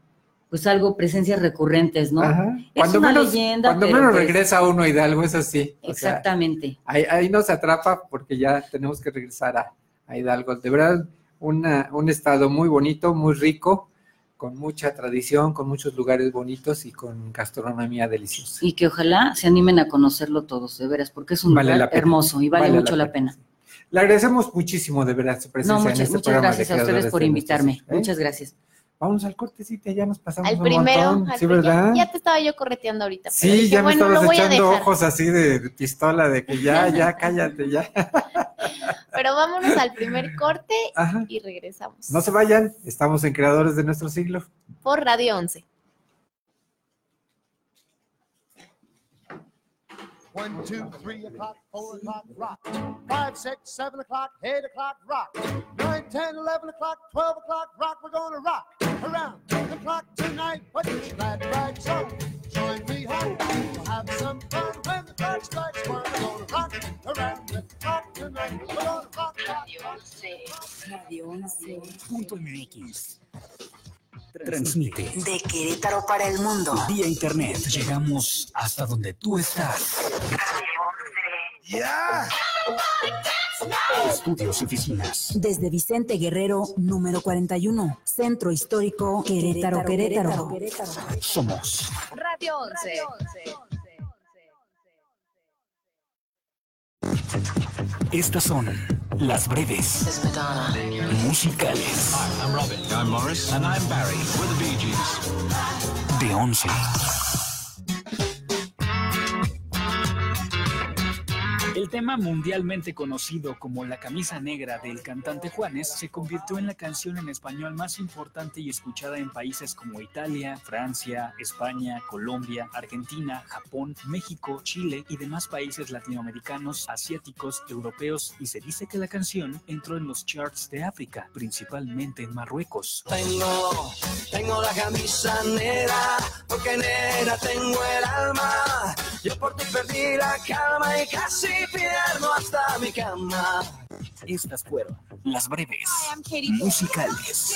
pues algo, presencias recurrentes, ¿no? Ajá. Es cuando una menos leyenda, cuando menos pues- regresa uno a Hidalgo es así o sea, Exactamente. ahí, ahí nos atrapa porque ya tenemos que regresar a, a Hidalgo de verdad una, un estado muy bonito muy rico con mucha tradición con muchos lugares bonitos y con gastronomía deliciosa Y que ojalá se animen a conocerlo todos, de veras, porque es un Vale lugar la hermoso y vale, Vale la mucho la pena. Le agradecemos muchísimo de verdad su presencia No, en muchas, este muchas programa de gracias a ustedes por invitarme. ¿eh? Muchas gracias. Vamos al cortecito, ya nos pasamos Al un primero, montón. al sí, pri- ya- ¿verdad? Ya, te estaba yo correteando ahorita. pero sí, dije, ya me bueno, estabas echando ojos así de, de pistola, de que ya, ya, cállate, ya. Pero vámonos al primer corte Ajá. y regresamos. No se vayan, estamos en Creadores de Nuestro Siglo. Por Radio 11. One, two, three o'clock, four o'clock, rock. Five, six, seven o'clock, eight o'clock, rock. Nine, ten, eleven o'clock, twelve o'clock, rock. We're gonna rock around the clock tonight. Put your glad rags on. Join me. We'll have some fun when the clock strikes one. We're gonna rock around the clock tonight. We're gonna rock. Radio 11. Punto MX. Transmite De Querétaro para el mundo. vía internet. Llegamos hasta donde tú estás. Estudios y oficinas. Desde Vicente Guerrero, número 41, Centro Histórico Querétaro, Querétaro. Somos Radio 11. Estas son las breves musicales I'm Robin. I'm Morris. And I'm Barry. We're the Bee Gees. de 11. El tema mundialmente conocido como La camisa negra del cantante Juanes se convirtió en la canción en español más importante y escuchada en países como Italia, Francia, España, Colombia, Argentina, Japón, México, Chile y demás países latinoamericanos, asiáticos, europeos y se dice que la canción entró en los charts de África, principalmente en Marruecos. Tengo, tengo la camisa negra, porque negra tengo el alma. Yo por ti perdí la calma y casi pierdo hasta mi cama. Estas fueron las breves musicales.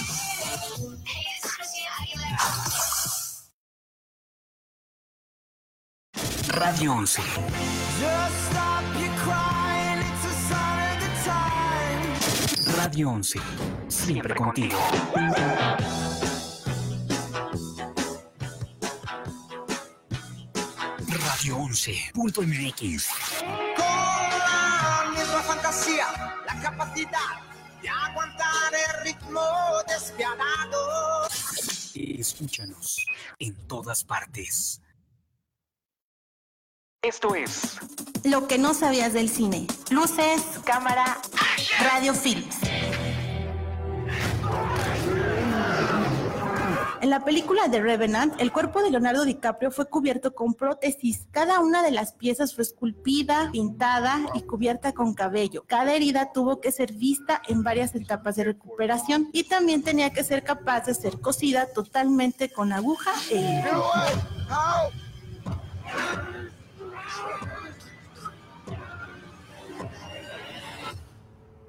Radio 11. Radio 11. Siempre contigo. Radio 11.mx. Con la misma fantasía, la capacidad de aguantar el ritmo despiadado. Escúchanos en todas partes. Esto es Lo que no sabías del cine. Luces, cámara, radio films. En la película de Revenant, el cuerpo de Leonardo DiCaprio fue cubierto con prótesis. Cada una de las piezas fue esculpida, pintada y cubierta con cabello. Cada herida tuvo que ser vista en varias etapas de recuperación y también tenía que ser capaz de ser cosida totalmente con aguja e hilo.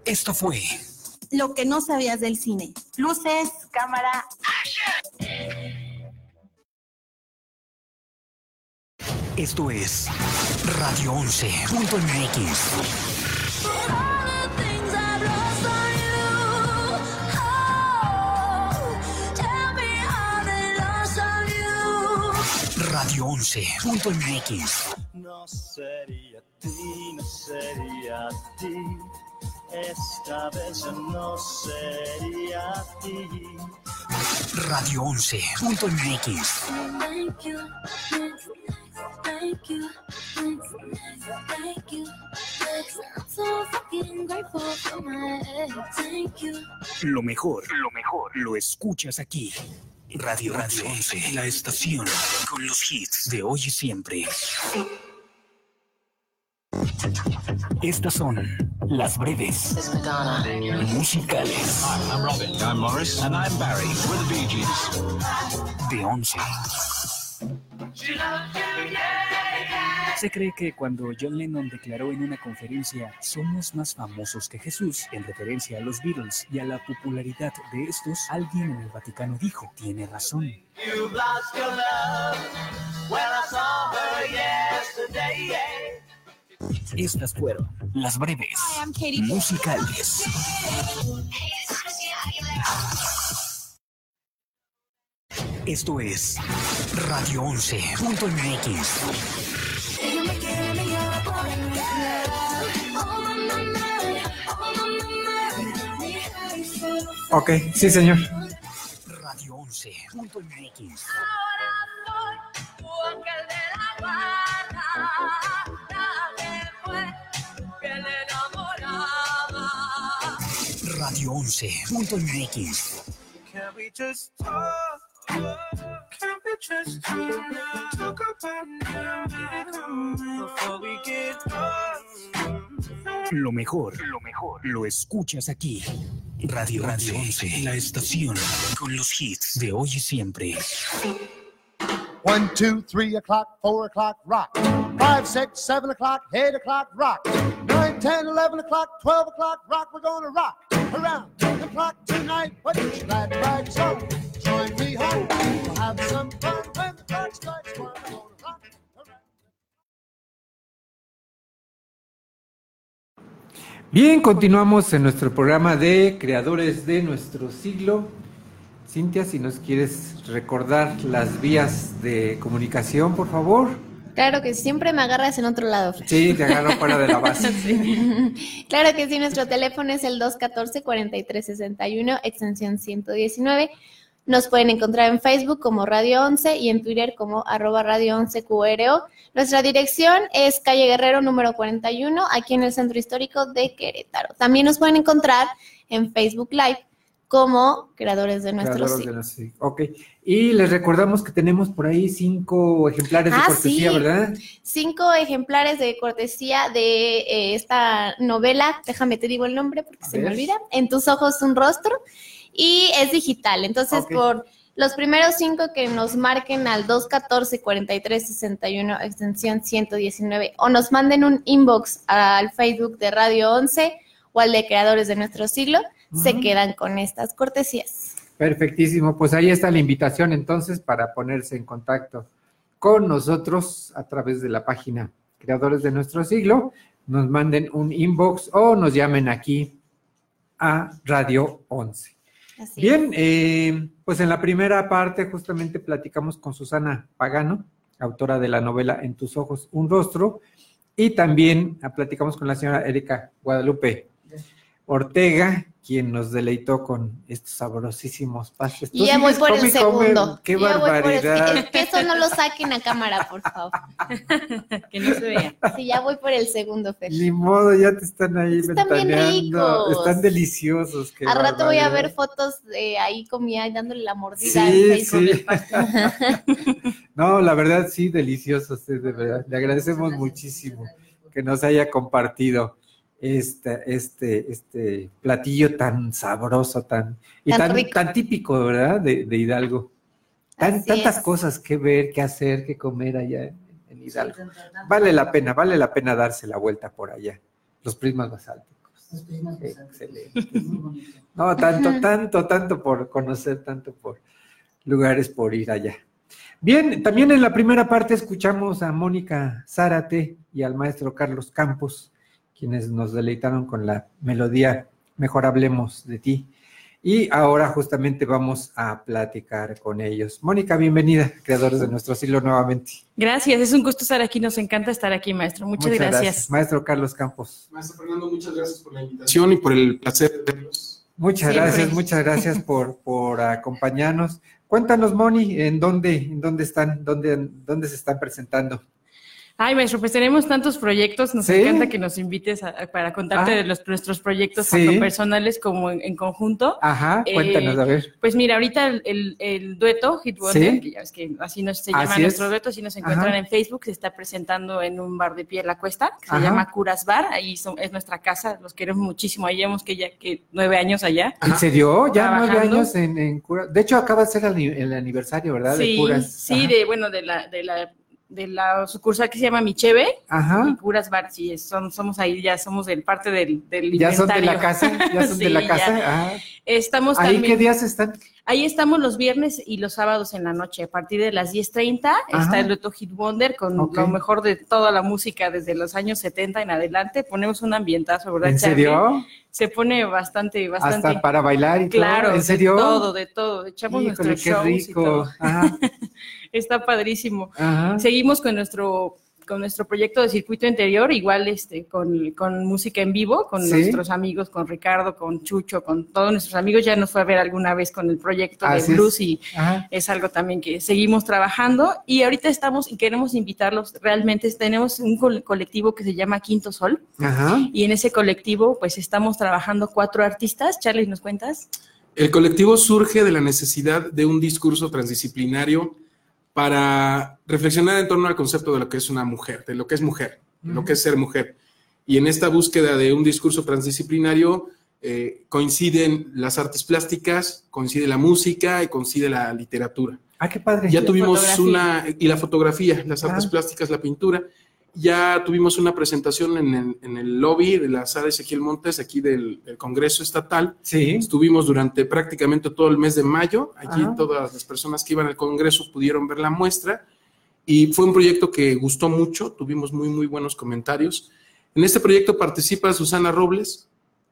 Esto fue Lo que no sabías del cine. Luces, cámara. Esto es Radio 11.mx. Radio 11.mx. No sería ti, no sería ti. Esta vez no sería ti. Radio 11.mx. Thank you, next, thank you, next, thank you, next. I'm so fucking grateful for my ex. Thank you. Lo mejor, lo mejor, lo escuchas aquí. Radio Radio 11, la estación con los hits de hoy y siempre. Estas son las breves musicales Hi, I'm Robin. I'm Morris. And I'm Barry. We're the Bee Gees. de 11. Se cree que cuando John Lennon declaró en una conferencia somos más famosos que Jesús, en referencia a los Beatles y a la popularidad de estos, alguien en el Vaticano dijo, tiene razón. You lost your love when I saw her yesterday. Estas fueron las breves musicales. Esto es Radio 11.mx. Ok, sí, señor. Radio 11.mx. Radio 11.mx. Can we just talk? Get lost? Lo mejor, lo mejor, lo escuchas aquí. Radio Radio 11, la estación con los hits de hoy y siempre. One, two, three o'clock, four o'clock, rock. Five, six, seven o'clock, eight o'clock, rock. Nine, ten, eleven o'clock, twelve o'clock, rock. We're gonna rock Bien, continuamos en nuestro programa de Creadores de nuestro siglo. Cintia, si nos quieres recordar las vías de comunicación, por favor. Claro que siempre me agarras en otro lado. Fer. Sí, te agarro fuera de la base. Claro que sí, nuestro teléfono es el 214-4361, extensión 119. Nos pueden encontrar en Facebook como Radio 11 y en Twitter como arroba Radio 11 QRO. Nuestra dirección es calle Guerrero número 41, aquí en el Centro Histórico de Querétaro. También nos pueden encontrar en Facebook Live como creadores de nuestro Creadores de la siglo. Ok. Y les recordamos que tenemos por ahí cinco ejemplares de Ah, cortesía, sí. ¿verdad? Cinco ejemplares de cortesía de eh, esta novela, déjame te digo el nombre porque se me olvida, En tus ojos un rostro, y es digital. Entonces, por los primeros cinco que nos marquen al 214-4361, extensión 119, o nos manden un inbox al Facebook de Radio 11 o al de Creadores de Nuestro Siglo, se quedan con estas cortesías. Perfectísimo. Pues ahí está la invitación entonces para ponerse en contacto con nosotros a través de la página Creadores de Nuestro Siglo. Nos manden un inbox o nos llamen aquí a Radio 11. Así Bien, eh, pues en la primera parte justamente platicamos con Susana Pagano, autora de la novela En tus ojos, un rostro, y también platicamos con la señora Erika Guadalupe Ortega, quien nos deleitó con estos sabrosísimos pastes. Tú Y ya voy por el segundo. ¡Qué ya voy por el- barbaridad! es que eso no lo saquen a cámara, por favor. que no se vea. Sí, ya voy por el segundo, Fer. Ni modo, ya te están ahí Están bien ricos. Están deliciosos. qué Al rato voy a barbaridad. ver fotos de ahí comida y dándole la mordida en Sí, Facebook. sí. No, la verdad sí, deliciosos, sí, de verdad. Le agradecemos muchísimo que nos haya compartido este, este, este platillo tan sabroso, tan, y Tan tan, típico, ¿verdad? De, de Hidalgo. Tan- tantas es. cosas que ver, que hacer, que comer allá en, en Hidalgo. Vale la pena, vale la pena darse la vuelta por allá. Los prismas basálticos. Excelente. No, tanto, tanto, tanto por conocer, tanto por lugares por ir allá. Bien, también en la primera parte escuchamos a Mónica Zárate y al maestro Carlos Campos, quienes nos deleitaron con la melodía Mejor hablemos de ti. Y ahora justamente vamos a platicar con ellos. Mónica, bienvenida, creadores de nuestro siglo nuevamente. Gracias, es un gusto estar aquí, nos encanta estar aquí, maestro. Muchas, gracias. Maestro Carlos Campos. Maestro Fernando, muchas gracias por la invitación y por el placer de verlos. Muchas Siempre. gracias, muchas gracias por, por acompañarnos. Cuéntanos, Moni, ¿en dónde, en dónde están, dónde, dónde se están presentando? Ay, maestro, pues tenemos tantos proyectos, nos ¿Sí? encanta que nos invites a- para contarte Ah. de los, nuestros proyectos, Sí. tanto personales como en, en conjunto. Ajá, Eh, cuéntanos, a ver. Pues mira, ahorita el, el- el dueto Hit Wonder, Sí. que ya ves que así nos, se llama Así es. nuestro dueto, así nos encuentran Ajá. en Facebook, se está presentando en un bar de pie en la cuesta, que se Ajá. llama Curas Bar, ahí son- es nuestra casa, los queremos muchísimo, ahí llevamos que ya que nueve años allá. ¿En serio? Ya nueve años en, en Cura. De hecho, acaba de ser el, ani- el aniversario, ¿verdad? Sí, de Curas. sí, Ajá. de, bueno, de la, de la, de la sucursal que se llama Micheve. Ajá. Y Curas Bar, sí, son, somos ahí, ya somos del parte del, del ¿Ya son de la inventario. casa? ¿Ya son de la Sí, casa? Ah. Estamos ¿Ahí también. qué días están? Ahí estamos los viernes y los sábados en la noche. A partir de las 10.30 Ajá. está el Dueto Hit Wonder con Ok. lo mejor de toda la música desde los años 70 en adelante. Ponemos un ambientazo, ¿verdad? ¿En serio? Se pone bastante, bastante. Hasta para bailar y todo. Claro, ¿En serio? de todo, de todo. Echamos Híjole, nuestros qué shows y rico. todo. Ajá. Está padrísimo. Ajá. Seguimos con nuestro con nuestro proyecto de circuito interior, igual este con, con música en vivo, con Sí. nuestros amigos, con Ricardo, con Chucho, con todos nuestros amigos. Ya nos fue a ver alguna vez con el proyecto Así de es. blues y Ajá. es algo también que seguimos trabajando. Y ahorita estamos y queremos invitarlos. Realmente tenemos un col- colectivo que se llama Quinto Sol. Ajá. Y en ese colectivo, pues estamos trabajando cuatro artistas. Charlie, ¿nos cuentas? El colectivo surge de la necesidad de un discurso transdisciplinario para reflexionar en torno al concepto de lo que es una mujer, de lo que es mujer, de lo que es ser mujer. Y en esta búsqueda de un discurso transdisciplinario eh, coinciden las artes plásticas, coincide la música y coincide la literatura. Ah, qué padre. Ya tuvimos fotografía. una, y la fotografía, las artes Ah. plásticas, la pintura. Ya tuvimos una presentación en el, en el lobby de la sala Ezequiel Montes, aquí del, del Congreso Estatal. Sí. Estuvimos durante prácticamente todo el mes de mayo. Allí Ajá. todas las personas que iban al Congreso pudieron ver la muestra. Y fue un proyecto que gustó mucho, tuvimos muy, muy buenos comentarios. En este proyecto participa Susana Robles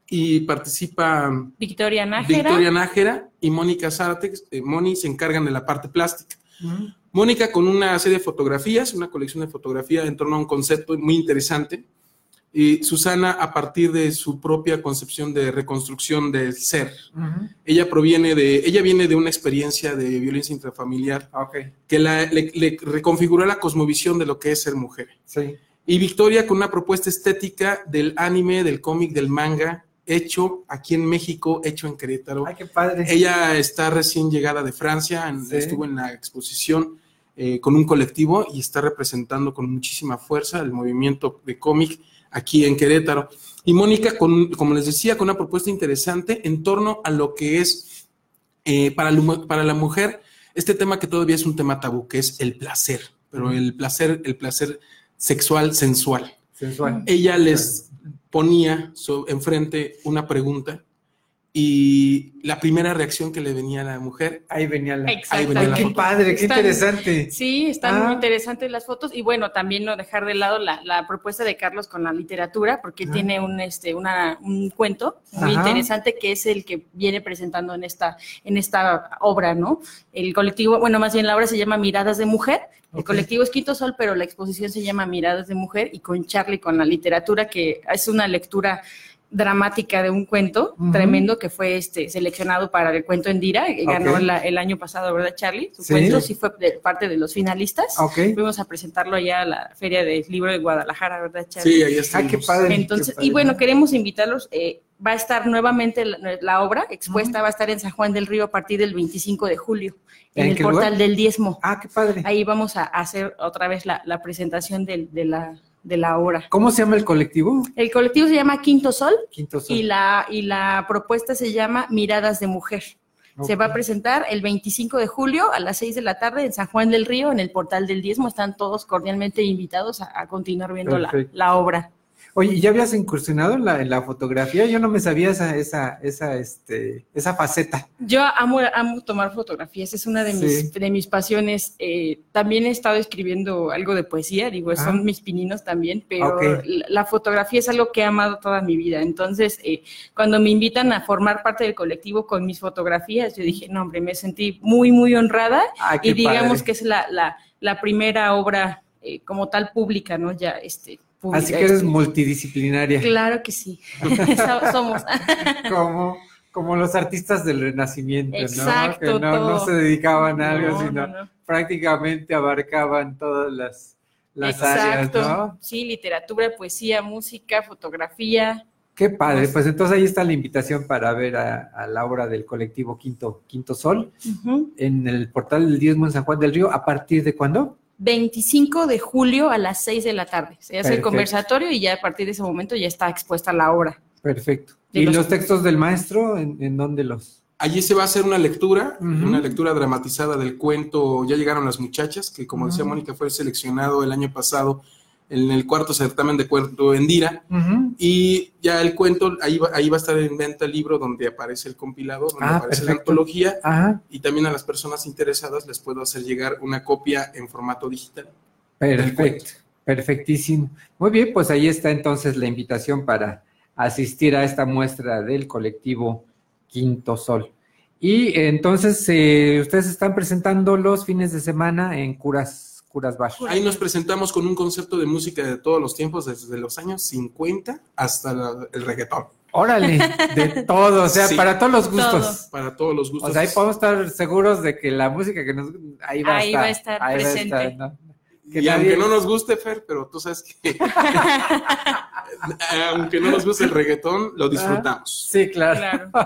y participa Victoria Nájera. Victoria Nájera y Mónica Zárate. Eh, Moni se encargan de la parte plástica. Mónica con una serie de fotografías, una colección de fotografías en torno a un concepto muy interesante, Y Susana, a partir de su propia concepción de reconstrucción del ser, ella proviene de, ella viene de una experiencia de violencia intrafamiliar que la- le, le reconfiguró la cosmovisión de lo que es ser mujer. Sí. Y Victoria con una propuesta estética del anime, del cómic, del manga, hecho aquí en México, hecho en Querétaro. Ay, qué padre. Ella está recién llegada de Francia, Sí. estuvo en la exposición eh, con un colectivo y está representando con muchísima fuerza el movimiento de cómic aquí en Querétaro. Y Mónica, con, como les decía, con una propuesta interesante en torno a lo que es eh, para, la para la mujer este tema que todavía es un tema tabú, que es el placer, pero el placer, el placer sexual, sensual. Sensual. Ella les ponía so- enfrente una pregunta y la primera reacción que le venía a la mujer. Ahí venía la. Ahí venía la Qué foto. padre, qué Están- interesante. Sí, están Ah. muy interesantes las fotos y bueno, también no dejar de lado la, la propuesta de Carlos con la literatura, porque Ah. tiene un, este, una, un cuento muy Ajá. interesante que es el que viene presentando en esta, en esta obra, ¿no? El colectivo, bueno, más bien la obra se llama Miradas de Mujer. El colectivo es Quinto Sol, pero la exposición se llama Miradas de Mujer y con Charlie con la literatura, que es una lectura dramática de un cuento tremendo que fue este seleccionado para el cuento Endira, que ganó Ok. la- el año pasado, ¿verdad, Charlie? Su Sí. cuento sí fue de parte de los finalistas. Ok. Fuimos a presentarlo allá a la Feria del Libro de Guadalajara, ¿verdad, Charlie? Sí, ahí Ah, estuvimos. qué padre. Entonces, qué padre. y bueno, queremos invitarlos. eh, va a estar nuevamente la, la obra expuesta, va a estar en San Juan del Río a partir del 25 de julio, en, ¿En el portal lugar? del Diezmo. Ah, qué padre. Ahí vamos a hacer otra vez la, la presentación del- de, la, de la obra. ¿Cómo se llama el colectivo? El colectivo se llama Quinto Sol Quinto Sol. y la, y la propuesta se llama Miradas de Mujer. Se va a presentar el 25 de julio a las 6 de la tarde en San Juan del Río, en el portal del Diezmo. Están todos cordialmente invitados a, a continuar viendo la, la obra. Oye, ¿y ¿ya habías incursionado en la, en la fotografía? Yo no me sabía esa, esa, esa, este, esa faceta. Yo amo, amo tomar fotografías, es una de mis, de mis pasiones. Eh, también he estado escribiendo algo de poesía, digo, Ah. son mis pininos también, pero la, la fotografía es algo que he amado toda mi vida. Entonces, eh, cuando me invitan a formar parte del colectivo con mis fotografías, yo dije, no, hombre, me sentí muy, muy honrada Ah, y digamos padre. que es la, la, la primera obra eh, como tal pública, ¿no? Ya, este, Así que eres multidisciplinaria. Claro que sí, So- somos. Como, como los artistas del Renacimiento, ¿no? Exacto, Que no, no se dedicaban a algo, No, sino no, no. prácticamente abarcaban todas las, las áreas, Exacto. ¿no? Sí, literatura, poesía, música, fotografía. Qué padre, pues entonces ahí está la invitación para ver a, a la obra del colectivo Quinto, Quinto Sol en el portal del Diezmo en San Juan del Río. ¿A partir de cuándo? 25 de julio a las 6 de la tarde. Se hace el conversatorio y ya a partir de ese momento ya está expuesta la obra. Perfecto. ¿Y los- los textos del maestro, en, en dónde los? Allí se va a hacer una lectura, una lectura dramatizada del cuento Ya llegaron las muchachas, que como decía. Mónica fue seleccionado el año pasado en el cuarto certamen de cuento Endira. Y ya el cuento, ahí va, ahí va a estar en venta el libro donde aparece el compilado, donde Ah, aparece la antología. Ajá. Y también a las personas interesadas les puedo hacer llegar una copia en formato digital. Perfecto, perfectísimo. Muy bien, pues ahí está entonces la invitación para asistir a esta muestra del colectivo Quinto Sol. Y entonces eh, ustedes están presentando los fines de semana en Curas, Curas Bar. Ahí nos presentamos con un concepto de música de todos los tiempos, desde los años 50 hasta la- el reggaetón. Órale, de todo, o sea, Sí. para todos los gustos. Para todos los gustos. O sea, ahí podemos estar seguros de que la música que nos ahí va Ahí a va a estar. estar ahí va a presente. estar, ¿no? Que y nadie- aunque no nos guste, Fer, pero tú sabes que aunque no nos guste el reggaetón, lo disfrutamos. Sí, claro.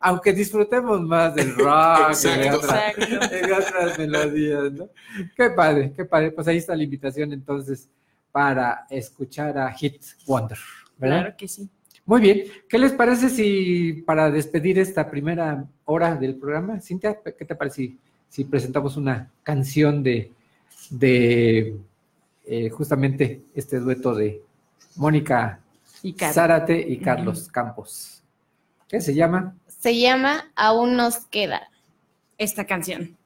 Aunque disfrutemos más del rock de, Exacto. de otras melodías, ¿no? Qué padre, qué padre. Pues ahí está la invitación entonces para escuchar a Hit Wonder, ¿verdad? Claro que sí. Muy bien. ¿Qué les parece si para despedir esta primera hora del programa, Cintia, qué te parece si, si presentamos una canción de, de eh, justamente este dueto de Mónica Y. Zárate y Carlos Campos? ¿Qué se llama? Se llama Aún nos queda. Esta canción.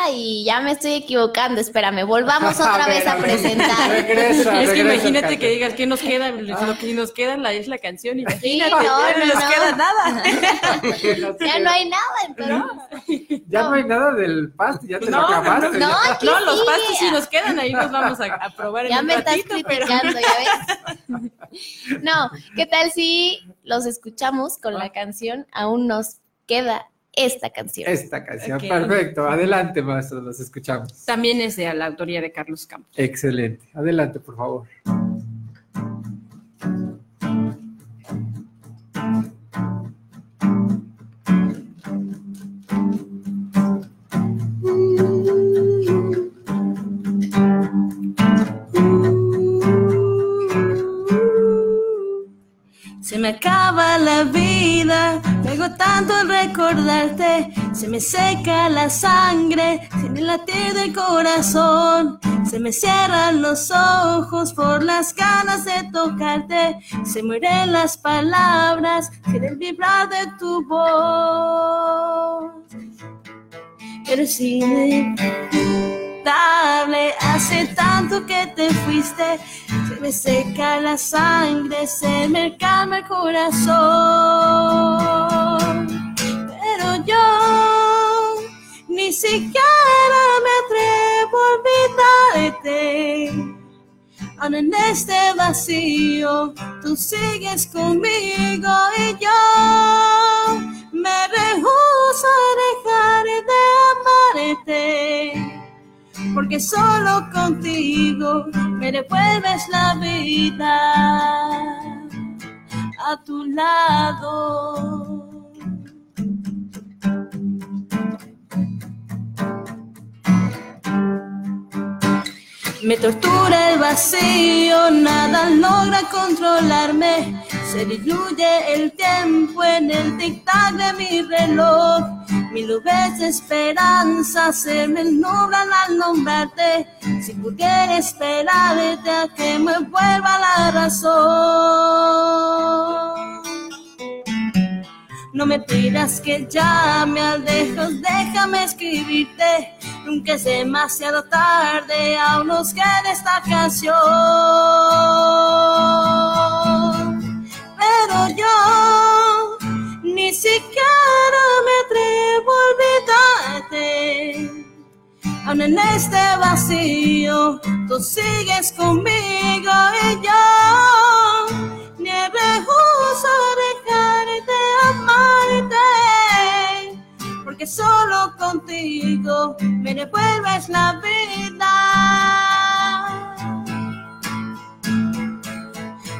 ¡Ah! Ay, ya me estoy equivocando. Espérame, volvamos otra A ver, vez a presentar. Regresa, es que regresa, imagínate que digas que nos queda, lo que nos queda la- es la canción, imagínate, no, ya no, nos no. queda nada. Ya no hay nada en Perú. Ya no hay nada del pasto, ya te lo No, no, acabaste. no, aquí No, los pastos sí nos quedan, ahí nos vamos a, a probar en Ya un me estás pero- criticando, ¿ya ves? No, ¿qué tal si los escuchamos con la canción Aún nos queda esta canción? Esta canción, perfecto. Adelante, maestro, los escuchamos. También es de la autoría de Carlos Campos. Excelente. Adelante, por favor. Se me acaba la vida, pego tanto al recordarte, se me seca la sangre, sin el latir del corazón, se me cierran los ojos por las ganas de tocarte, se mueren las palabras, sin el vibrar de tu voz. Eres inevitable, hace tanto que te fuiste, me seca la sangre, se me calma el corazón. Pero yo ni siquiera me atrevo a olvidarte. Aún en este vacío, tú sigues conmigo y yo me rehuso a dejar de porque solo contigo me devuelves la vida a tu lado. Me tortura el vacío, nada logra controlarme. Se diluye el tiempo en el tic-tac de mi reloj. Mil esperanza se me nublan al nombrarte. Si pudiera esperarte a que me vuelva la razón. No me pidas que llame al lejos, déjame escribirte. Nunca es demasiado tarde, aún nos queda esta canción. Pero yo ni siquiera me atrevo En este vacío, tú sigues conmigo y yo ni rehuso dejar de amarte. Porque solo contigo me devuelves la vida.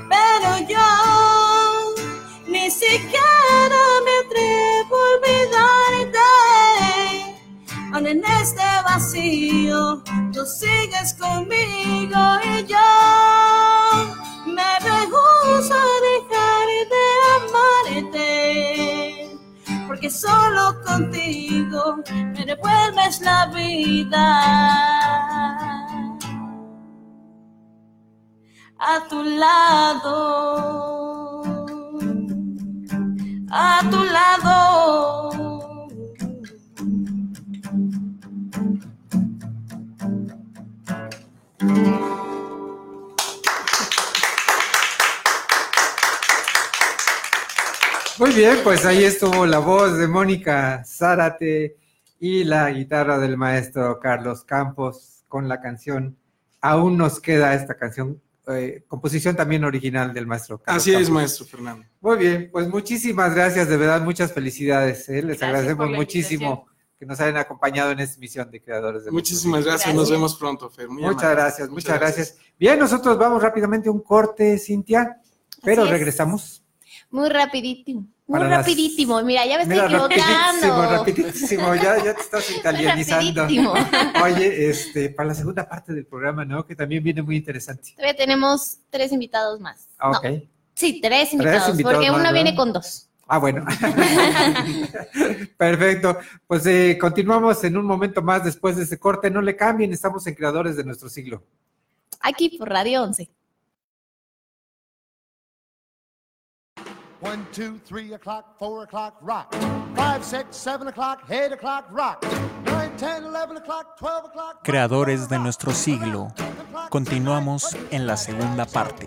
Pero yo en este vacío, tú sigues conmigo y yo me rehuso a dejar de amarte. Porque solo contigo me devuelves la vida. A tu lado, a tu lado. Muy bien, pues ahí estuvo la voz de Mónica Zárate y la guitarra del maestro Carlos Campos con la canción Aún nos queda esta canción, eh, composición también original del maestro Carlos Así es, maestro Fernando. Muy bien, pues muchísimas gracias, de verdad, muchas felicidades. ¿eh? Les Gracias agradecemos muchísimo que nos hayan acompañado en esta emisión de Creadores de Muchísimas gracias, nos vemos pronto, Fer. Muy Muchas amable. gracias, muchas gracias. Bien, nosotros vamos rápidamente a un corte, Cintia, pero regresamos. Muy rapidísimo. Muy Para las- rapidísimo. Mira, ya me estoy Mira, rapidísimo, equivocando. rapidísimo, ya, ya te estás italianizando. Rapidísimo. Oye, este, para la segunda parte del programa, ¿no? Que también viene muy interesante. Todavía tenemos tres invitados más. Ah, No, ok. sí, tres invitados, invitados porque más, uno viene con dos. Ah, bueno. Perfecto. Pues eh, continuamos en un momento más después de este corte. No le cambien, estamos en Creadores de nuestro siglo. Aquí por Radio 11. One, two, three o'clock, four o'clock, rock. Five, six, seven o'clock, eight o'clock, rock. Nine, ten, eleven o'clock, twelve o'clock. Creadores de nuestro siglo. Continuamos en la segunda parte.